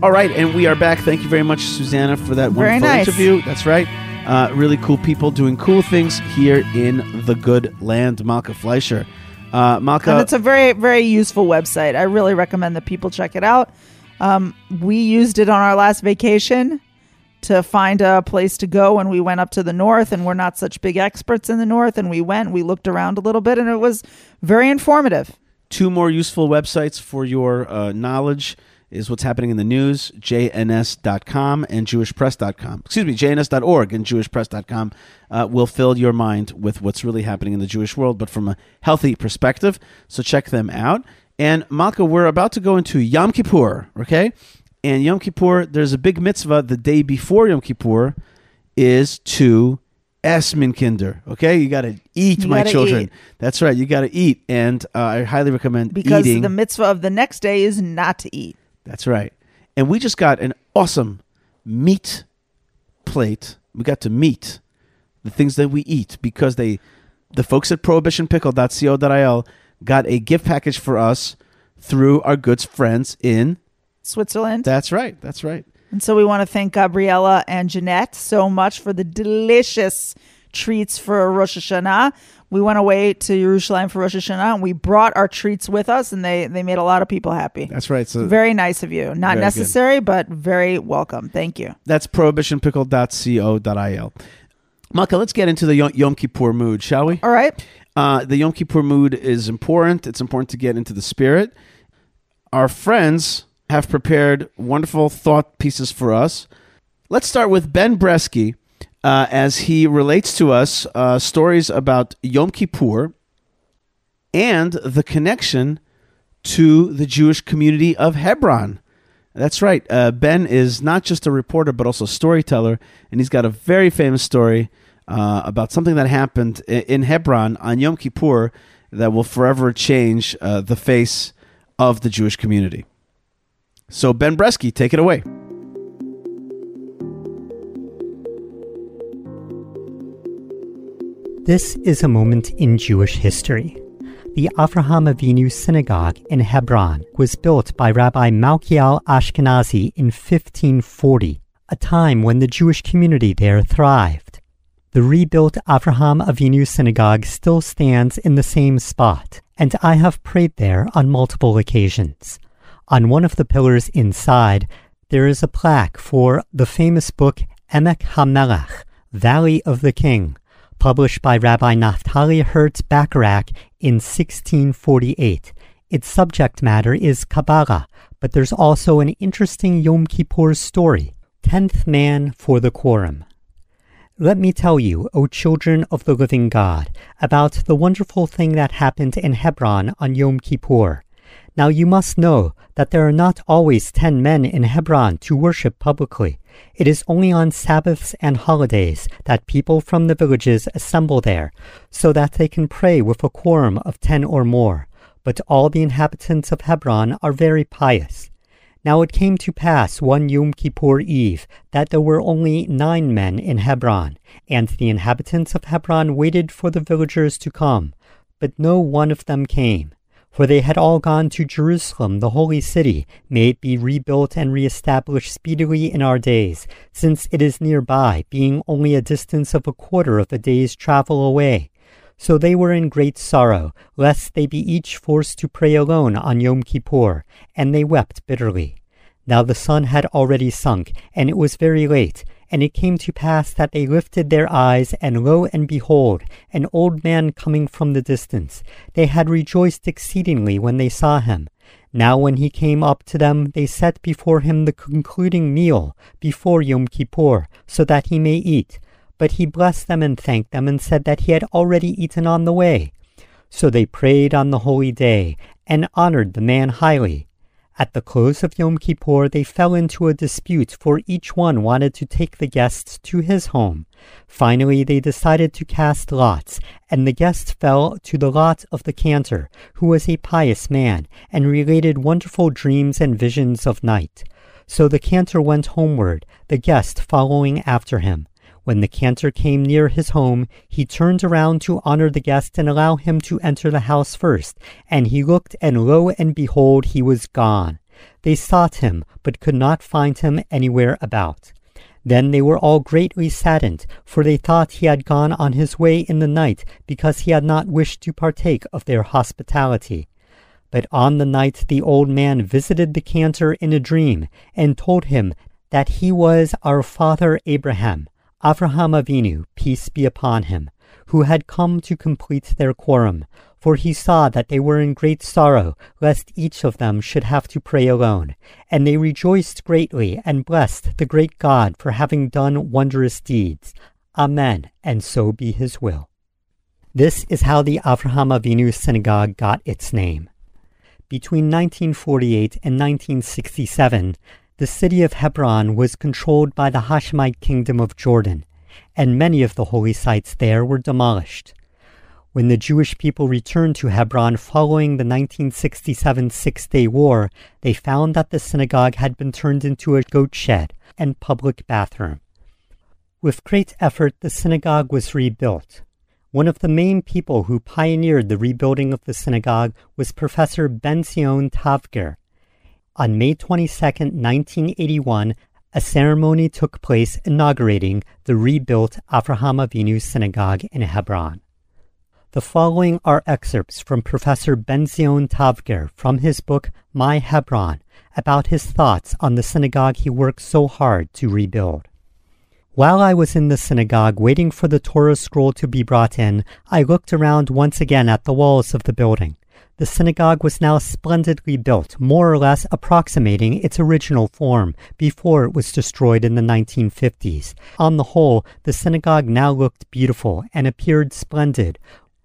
All right, and we are back. Thank you very much, Susannah, for that Very wonderful nice. interview. That's right. Uh, really cool people doing cool things here in the good land, Malkah Fleisher. Uh, Malkah, and it's a very very useful website. I really recommend that people check it out. Um, we used it on our last vacation to find a place to go when we went up to the north, and we're not such big experts in the north. And we went, we looked around a little bit, and it was very informative. two more useful websites for your uh, knowledge is what's happening in the news jns.com and jewishpress.com excuse me jns.org and jewishpress.com uh, will fill your mind with what's really happening in the jewish world but from a healthy perspective. So check them out. And malka we're about to go into yom kippur okay? And yom kippur there's a big mitzvah the day before yom kippur is to esmin kinder okay? You got to eat You my children. eat. that's right you got to eat. And uh, i highly recommend Because eating the mitzvah of the next day is not to eat. That's right. And we just got an awesome meat plate. We got to meet the things that we eat because they, the folks at prohibitionpickle.co.il got a gift package for us through our good friends in. Switzerland. That's right. That's right. And so we want to thank Gabriella and Jeanette so much for the delicious treats for Rosh Hashanah. We went away to Jerusalem for Rosh Hashanah and we brought our treats with us and they, they made a lot of people happy. That's right. So Very nice of you. Not Very good. necessary, but very welcome. Thank you. that's prohibitionpickle.co.il. Malkah, let's get into the Yom- Yom Kippur mood, shall we? All right. Uh, the Yom Kippur mood is important. It's important to get into the spirit. Our friends have prepared wonderful thought pieces for us. Let's start with Ben Bresky uh, as he relates to us uh, stories about Yom Kippur and the connection to the Jewish community of Hebron. That's right. Uh, ben is not just a reporter, but also a storyteller, and he's got a very famous story uh, about something that happened in Hebron on Yom Kippur that will forever change uh, the face of the Jewish community. So, Ben Bresky, take it away. This is a moment in Jewish history. The Avraham Avinu Synagogue in Hebron was built by Rabbi Malkiel Ashkenazi in 1540, a time when the Jewish community there thrived. The rebuilt Avraham Avinu Synagogue still stands in the same spot, and I have prayed there on multiple occasions. On one of the pillars inside, there is a plaque for the famous book Emek HaMelech, Valley of the King, published by Rabbi Naftali Hertz Bacharach in 1648. Its subject matter is Kabbalah, but there's also an interesting Yom Kippur story, Tenth Man for the Quorum. Let me tell you, O children of the living God, about the wonderful thing that happened in Hebron on Yom Kippur. Now you must know that there are not always ten men in Hebron to worship publicly. It is only on Sabbaths and holidays that people from the villages assemble there, so that they can pray with a quorum of ten or more. But all the inhabitants of Hebron are very pious. Now it came to pass one Yom Kippur Eve that there were only nine men in Hebron, and the inhabitants of Hebron waited for the villagers to come, but no one of them came. For they had all gone to Jerusalem, the holy city. May it be rebuilt and reestablished speedily in our days, since it is nearby, being only a distance of a quarter of a day's travel away. So they were in great sorrow, lest they be each forced to pray alone on Yom Kippur, and they wept bitterly. Now the sun had already sunk, and it was very late. And it came to pass that they lifted their eyes, and lo and behold, an old man coming from the distance. They had rejoiced exceedingly when they saw him. Now when he came up to them, they set before him the concluding meal before Yom Kippur, so that he may eat. But he blessed them and thanked them, and said that he had already eaten on the way. So they prayed on the holy day and honored the man highly. At the close of Yom Kippur, they fell into a dispute, for each one wanted to take the guests to his home. Finally, they decided to cast lots, and the guests fell to the lot of the cantor, who was a pious man, and related wonderful dreams and visions of night. So the cantor went homeward, the guest following after him. When the cantor came near his home, he turned around to honor the guest and allow him to enter the house first. And he looked, and lo and behold, he was gone. They sought him, but could not find him anywhere about. Then they were all greatly saddened, for they thought he had gone on his way in the night, because he had not wished to partake of their hospitality. But on the night the old man visited the cantor in a dream, and told him that he was our father Abraham, Avraham Avinu, peace be upon him, who had come to complete their quorum, for he saw that they were in great sorrow, lest each of them should have to pray alone. And they rejoiced greatly and blessed the great God for having done wondrous deeds. Amen, and so be his will. This is how the Avraham Avinu Synagogue got its name. Between 1948 and 1967, the city of Hebron was controlled by the Hashemite kingdom of Jordan, and many of the holy sites there were demolished. When the Jewish people returned to Hebron following the 1967 Six Day War, they found that the synagogue had been turned into a goat shed and public bathroom. With great effort, the synagogue was rebuilt. One of the main people who pioneered the rebuilding of the synagogue was Professor Ben Zion Tavger, on May 22, 1981, a ceremony took place inaugurating the rebuilt Avraham Avinu Synagogue in Hebron. The following are excerpts from Professor Benzion Tavger from his book My Hebron about his thoughts on the synagogue he worked so hard to rebuild. While I was in the synagogue waiting for the Torah scroll to be brought in, I looked around once again at the walls of the building. The synagogue was now splendidly built, more or less approximating its original form before it was destroyed in the 1950s. On the whole, the synagogue now looked beautiful and appeared splendid.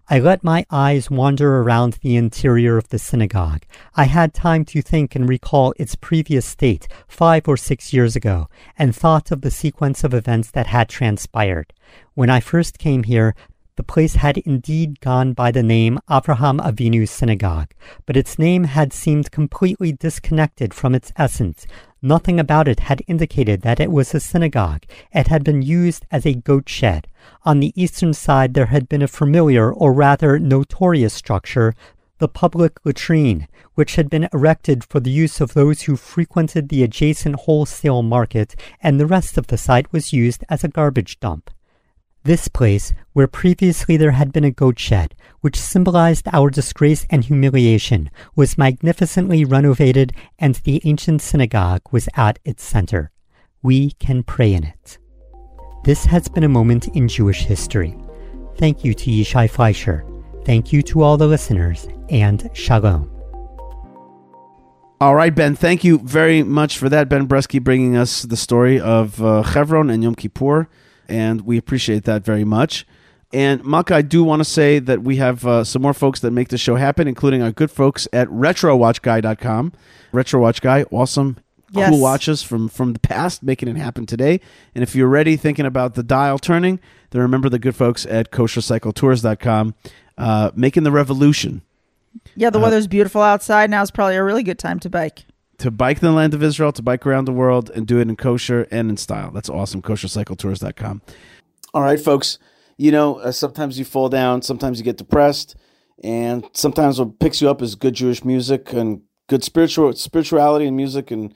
I let my eyes wander around the interior of the synagogue. I had time to think and recall its previous state five or six years ago, and thought of the sequence of events that had transpired. When I first came here, the place had indeed gone by the name Avraham Avinu Synagogue, but its name had seemed completely disconnected from its essence. Nothing about it had indicated that it was a synagogue. It had been used as a goat shed. On the eastern side, there had been a familiar, or rather notorious structure, the public latrine, which had been erected for the use of those who frequented the adjacent wholesale market, and the rest of the site was used as a garbage dump. This place, where previously there had been a goat shed, which symbolized our disgrace and humiliation, was magnificently renovated and the ancient synagogue was at its center. We can pray in it. This has been a moment in Jewish history. Thank you to Yishai Fleisher. Thank you to all the listeners, and shalom. All right, Ben, thank you very much for that. Ben Bresky bringing us the story of uh, Chevron and Yom Kippur and we appreciate that very much. And Malka, I do want to say that we have uh, some more folks that make the show happen, including our good folks at RetroWatchGuy.com. Retro Watch Guy, awesome, Yes. cool watches from from the past, making it happen today. And if you're ready, thinking about the dial turning, then remember the good folks at KosherCycleTours.com, uh, making the revolution Yeah, Uh, the weather's beautiful outside. Now is probably a really good time to bike. To bike in the land of Israel, to bike around the world, and do it in kosher and in style. That's awesome. KosherCycleTours.com. All right, folks. You know, uh, sometimes you fall down, sometimes you get depressed, and sometimes what picks you up is good Jewish music and good spiritual spirituality and music. And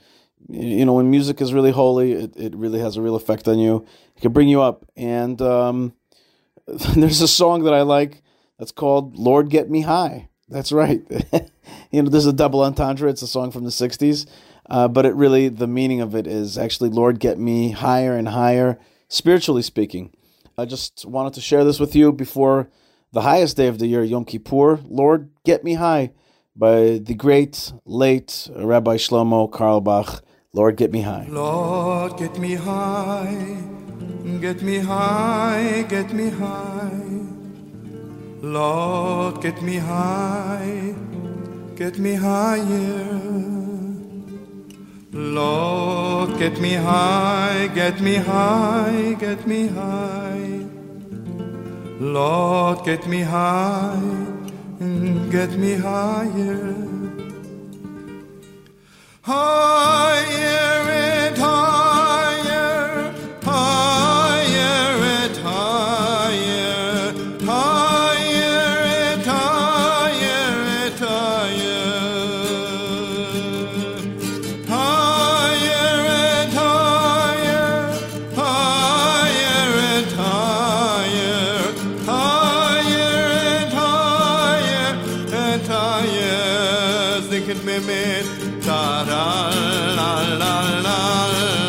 you know, when music is really holy, it, it really has a real effect on you. It can bring you up. And um, there's a song that I like that's called "Lord Get Me High." That's right. you know, there's a double entendre. It's a song from the '60s, uh, but it really the meaning of it is actually "Lord, get me higher and higher." Spiritually speaking, I just wanted to share this with you before the highest day of the year, Yom Kippur. Lord, get me high, by the great late Rabbi Shlomo Carlebach. Lord, get me high. Lord, get me high, get me high, get me high. Lord, get me high, get me higher. Lord, get me high, get me high, get me high. Lord, get me high, and get me higher. Higher and higher, da da la, la, la.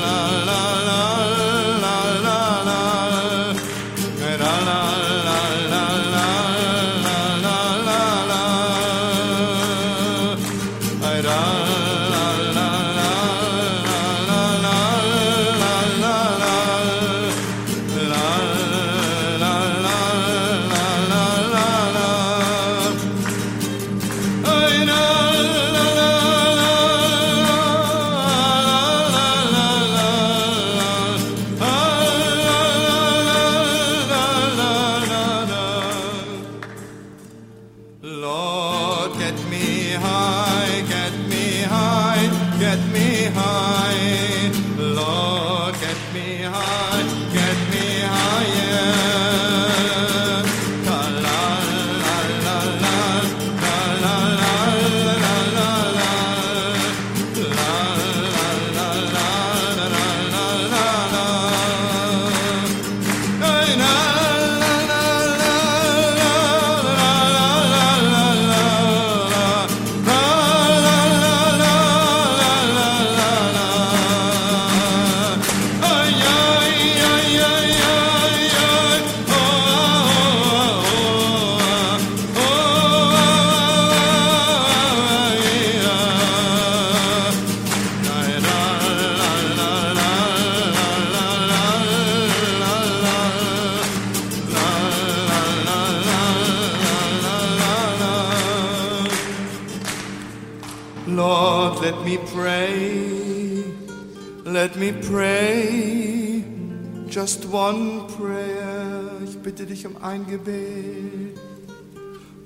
Ein Gebet.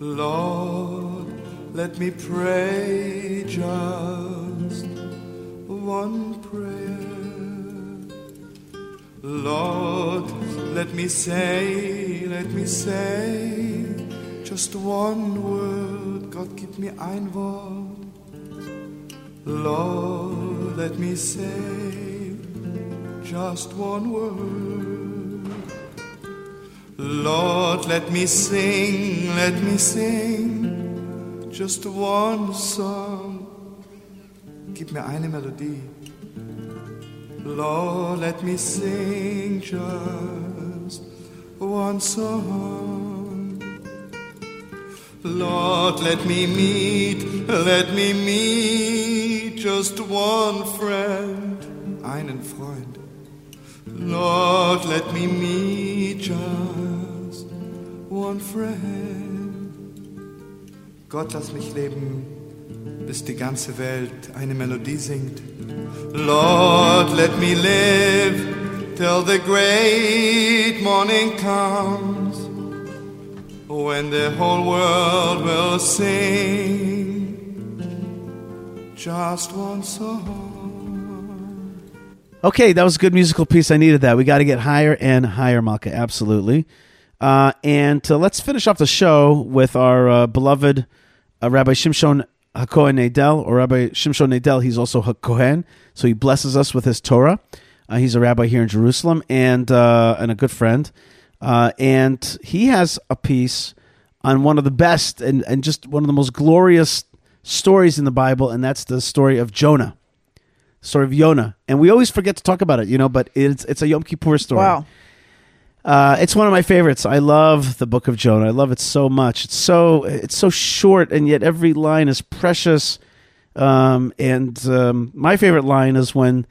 Lord, let me pray just one prayer. Lord, let me say, let me say just one word. Gott, gib mir ein Wort. Lord, let me say just one word. Lord, let me sing, let me sing just one song. Gib mir eine Melodie. Lord, let me sing just one song. Lord, let me meet, let me meet just one friend, einen Freund. Lord, let me meet just one friend. Gott, lass mich leben, bis die ganze Welt eine Melodie singt. Lord, let me live till the great morning comes when the whole world will sing just one song. Okay, that was a good musical piece. I needed that. We got to get higher and higher, Malkah. Absolutely. Uh, and uh, let's finish off the show with our uh, beloved uh, Rabbi Shimshon HaKohen Nadel, or Rabbi Shimshon Nadel. He's also HaKohen, so he blesses us with his Torah. Uh, he's a rabbi here in Jerusalem and uh, and a good friend. And he has a piece on one of the best and, and just one of the most glorious stories in the Bible, and that's the story of Jonah story of Yonah, and we always forget to talk about it, you know. But it's it's a Yom Kippur story. Wow. Uh, it's one of my favorites. I love the Book of Jonah. I love it so much. It's so it's so short, and yet every line is precious. Um, and um, my favorite line is when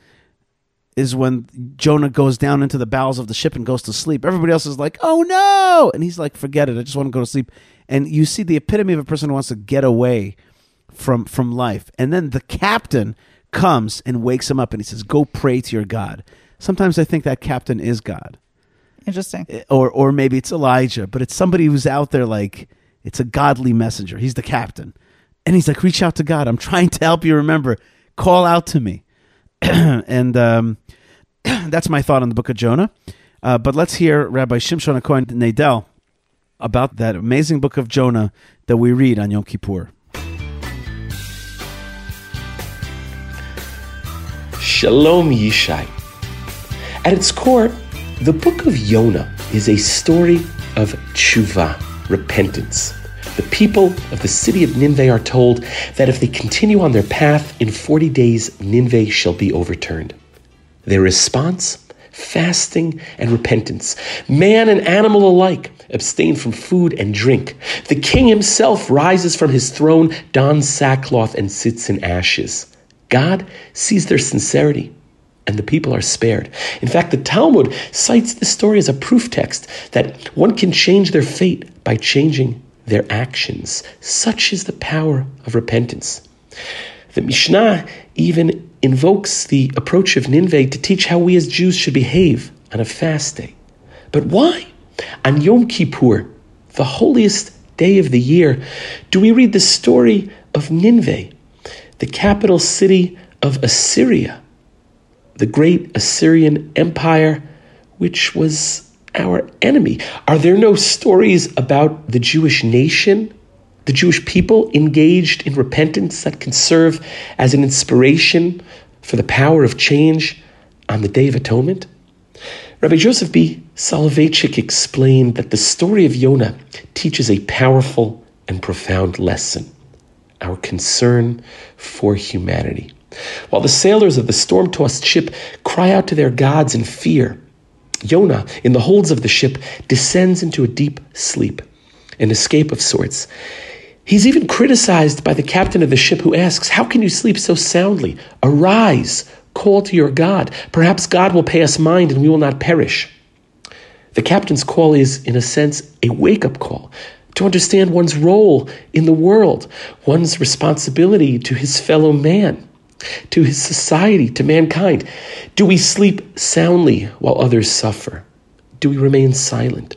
is when Jonah goes down into the bowels of the ship and goes to sleep. Everybody else is like, "Oh no!" And he's like, "Forget it. I just want to go to sleep." And you see the epitome of a person who wants to get away from from life. And then the captain comes and wakes him up and he says, "Go pray to your God." Sometimes I think that captain is God. Interesting. Or or maybe it's Elijah, but it's somebody who's out there like it's a godly messenger. He's the captain. And he's like, "Reach out to God. I'm trying to help you remember. Call out to me." and um, that's my thought on the book of Jonah. Uh, but let's hear Rabbi Shimshon Cohen Nadel about that amazing book of Jonah that we read on Yom Kippur. Shalom Yishai. At its core, the book of Jonah is a story of tshuva, repentance. The people of the city of Nineveh are told that if they continue on their path, in 40 days Nineveh shall be overturned. Their response? Fasting and repentance. Man and animal alike abstain from food and drink. The king himself rises from his throne, dons sackcloth, and sits in ashes. God sees their sincerity, and the people are spared. In fact, the Talmud cites this story as a proof text that one can change their fate by changing their actions. Such is the power of repentance. The Mishnah even invokes the approach of Nineveh to teach how we as Jews should behave on a fast day. But why? On Yom Kippur, the holiest day of the year, do we read the story of Nineveh, the capital city of Assyria, the great Assyrian Empire, which was our enemy? Are there no stories about the Jewish nation, the Jewish people engaged in repentance that can serve as an inspiration for the power of change on the Day of Atonement? Rabbi Joseph B. Soloveitchik explained that the story of Yonah teaches a powerful and profound lesson our concern for humanity. While the sailors of the storm tossed ship cry out to their gods in fear, Jonah, in the holds of the ship, descends into a deep sleep, an escape of sorts. He's even criticized by the captain of the ship who asks, How can you sleep so soundly? Arise, call to your God. Perhaps God will pay us mind and we will not perish. The captain's call is, in a sense, a wake up call to understand one's role in the world, one's responsibility to his fellow man, to his society, to mankind. Do we sleep soundly while others suffer? Do we remain silent?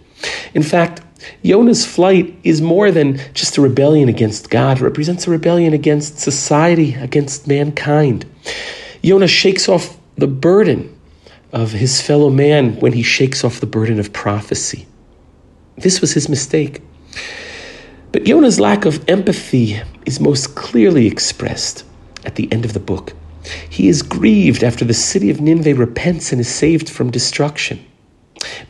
In fact, Jonah's flight is more than just a rebellion against God, it represents a rebellion against society, against mankind. Jonah shakes off the burden of his fellow man when he shakes off the burden of prophecy. This was his mistake. But Yonah's lack of empathy is most clearly expressed at the end of the book. He is grieved after the city of Nineveh repents and is saved from destruction.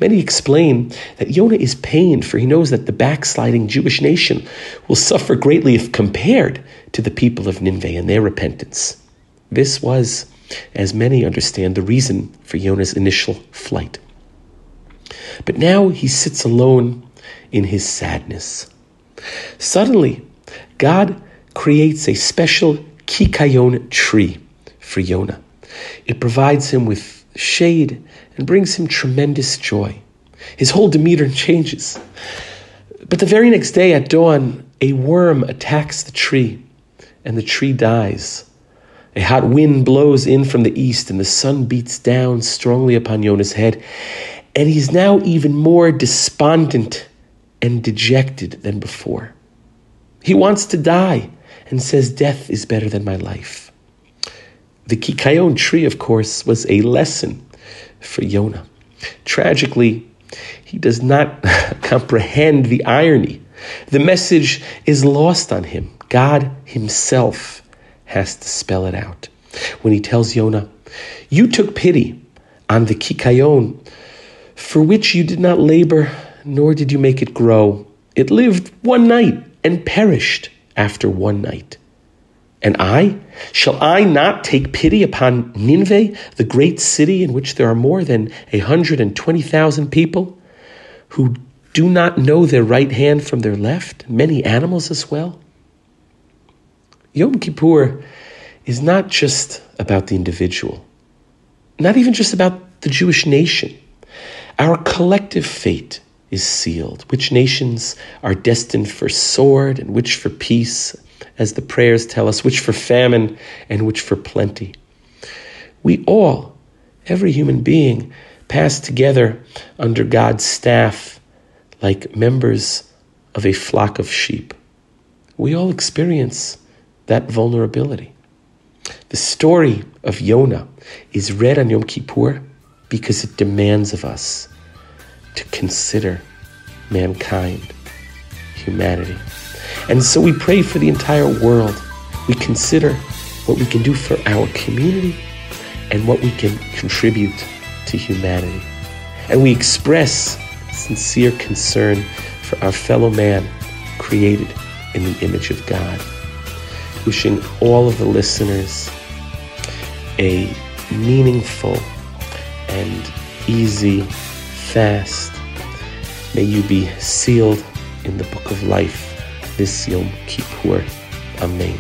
Many explain that Yonah is pained, for he knows that the backsliding Jewish nation will suffer greatly if compared to the people of Nineveh and their repentance. This was, as many understand, the reason for Yonah's initial flight. But now he sits alone in his sadness. Suddenly, God creates a special kikayon tree for Yonah. It provides him with shade and brings him tremendous joy. His whole demeanor changes. But the very next day at dawn, a worm attacks the tree, and the tree dies. A hot wind blows in from the east, and the sun beats down strongly upon Yonah's head, and he's now even more despondent and dejected than before. He wants to die and says, Death is better than my life. The Kikayon tree, of course, was a lesson for Yonah. Tragically, he does not comprehend the irony. The message is lost on him. God himself has to spell it out. When he tells Yonah, You took pity on the Kikayon, for which you did not labor, nor did you make it grow. It lived one night and perished after one night. And I? Shall I not take pity upon Nineveh, the great city in which there are more than a 120,000 people who do not know their right hand from their left, many animals as well? Yom Kippur is not just about the individual. not even just about the Jewish nation. Our collective fate is sealed. Which nations are destined for sword and which for peace, as the prayers tell us, which for famine and which for plenty. We all, every human being, pass together under God's staff like members of a flock of sheep. We all experience that vulnerability. The story of Yonah is read on Yom Kippur because it demands of us to consider mankind, humanity. And so we pray for the entire world. We consider what we can do for our community and what we can contribute to humanity. And we express sincere concern for our fellow man created in the image of God. Wishing all of the listeners a meaningful and easy fast. May you be sealed in the book of life this Yom Kippur. Amen.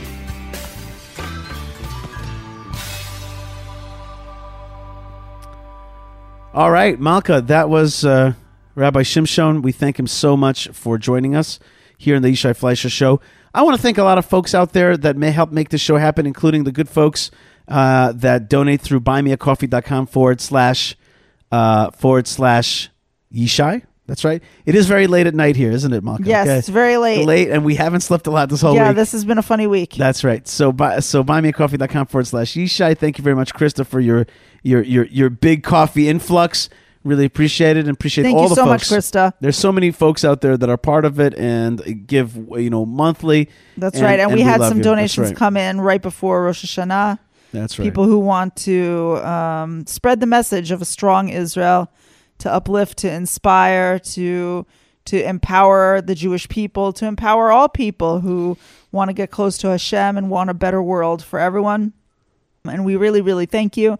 All right, Malkah, that was uh, Rabbi Shimshon. We thank him so much for joining us here in the Yishai Fleisher Show. I want to thank a lot of folks out there that may help make this show happen, including the good folks uh, that donate through buymeacoffee.com forward slash uh, forward slash Yishai. That's right. It is very late at night here, isn't it, Malkah? Yes, it's very late. Late, and we haven't slept a lot this whole yeah, week. Yeah, this has been a funny week. That's right. So buy so buymeacoffee.com forward slash Yishai. Thank you very much, Krista, for your your your your big coffee influx. Really appreciate it and appreciate Thank all you the so much. Krista. There's so many folks out there that are part of it and give you know monthly. That's right. And, we, had some you. Donations right. come in right before Rosh Hashanah. That's right. People who want to um, spread the message of a strong Israel, to uplift, to inspire, to to empower the Jewish people, to empower all people who want to get close to Hashem and want a better world for everyone. And we really, really thank you.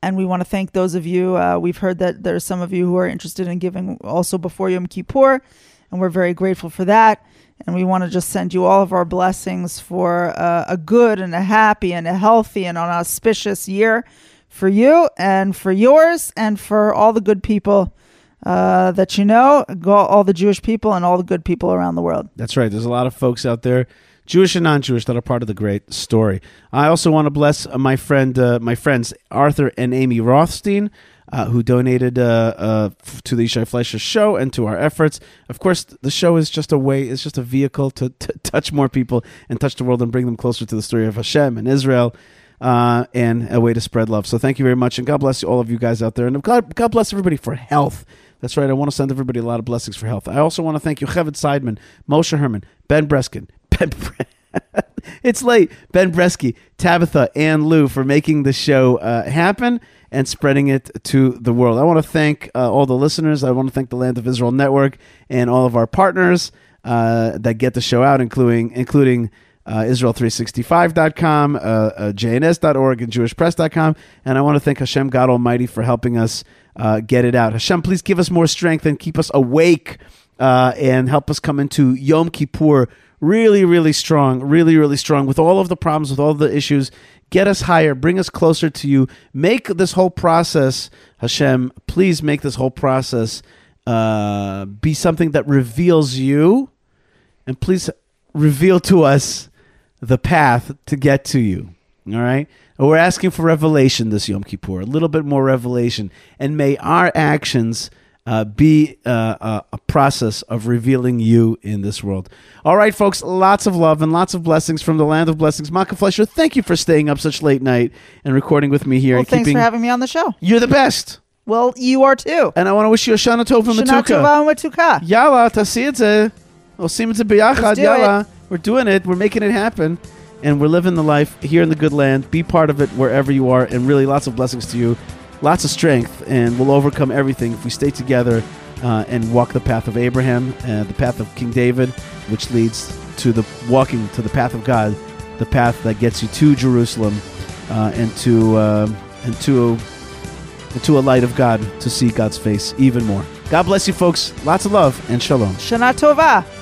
And we want to thank those of you. Uh, we've heard that there's some of you who are interested in giving also before Yom Kippur, and we're very grateful for that. And we want to just send you all of our blessings for uh, a good and a happy and a healthy and an auspicious year for you and for yours and for all the good people uh, that you know, all the Jewish people and all the good people around the world. That's right. There's a lot of folks out there, Jewish and non-Jewish, that are part of the great story. I also want to bless my friend, uh, my friends Arthur and Amy Rothstein, uh, who donated uh, uh, to the Yishai Fleisher show and to our efforts. Of course, the show is just a way, it's just a vehicle to, to touch more people and touch the world and bring them closer to the story of Hashem and Israel. Uh, and a way to spread love. So thank you very much, and God bless you, all of you guys out there, and God, God bless everybody for health. That's right. I want to send everybody a lot of blessings for health. I also want to thank you, Cheved Seidman, Moshe Herman, Ben Breskin, Ben. Bre- it's late. Ben Bresky, Tabitha, and Lou for making the show uh, happen and spreading it to the world. I want to thank uh, all the listeners. I want to thank the Land of Israel Network and all of our partners uh, that get the show out, including including uh, Israel365.com, uh, uh, JNS.org, and JewishPress.com. And I want to thank Hashem God Almighty for helping us uh, get it out. Hashem, please give us more strength and keep us awake uh, and help us come into Yom Kippur really, really strong, really, really strong with all of the problems, with all the issues. Get us higher, bring us closer to you. Make this whole process, Hashem, please make this whole process uh, be something that reveals you and please reveal to us the path to get to you. All right? We're asking for revelation this Yom Kippur, a little bit more revelation. And may our actions uh, be uh, uh, a process of revealing you in this world. All right, folks, lots of love and lots of blessings from the land of blessings. Malkah Fleisher, thank you for staying up such late night and recording with me here. Well, thanks for having me on the show. You're the best. Well, you are too. And I want to wish you a Shana Tov Matuka. Shana Tov Matuka. Yalla, tasiyadze. Osimidze biyachad. Yalla. We're doing it. We're making it happen. And we're living the life here in the good land. Be part of it wherever you are. And really, lots of blessings to you. Lots of strength. And we'll overcome everything if we stay together uh, and walk the path of Abraham, uh, the path of King David, which leads to the walking to the path of God, the path that gets you to Jerusalem uh, and to uh, and to and to a light of God to see God's face even more. God bless you, folks. Lots of love and shalom. Shana Tova.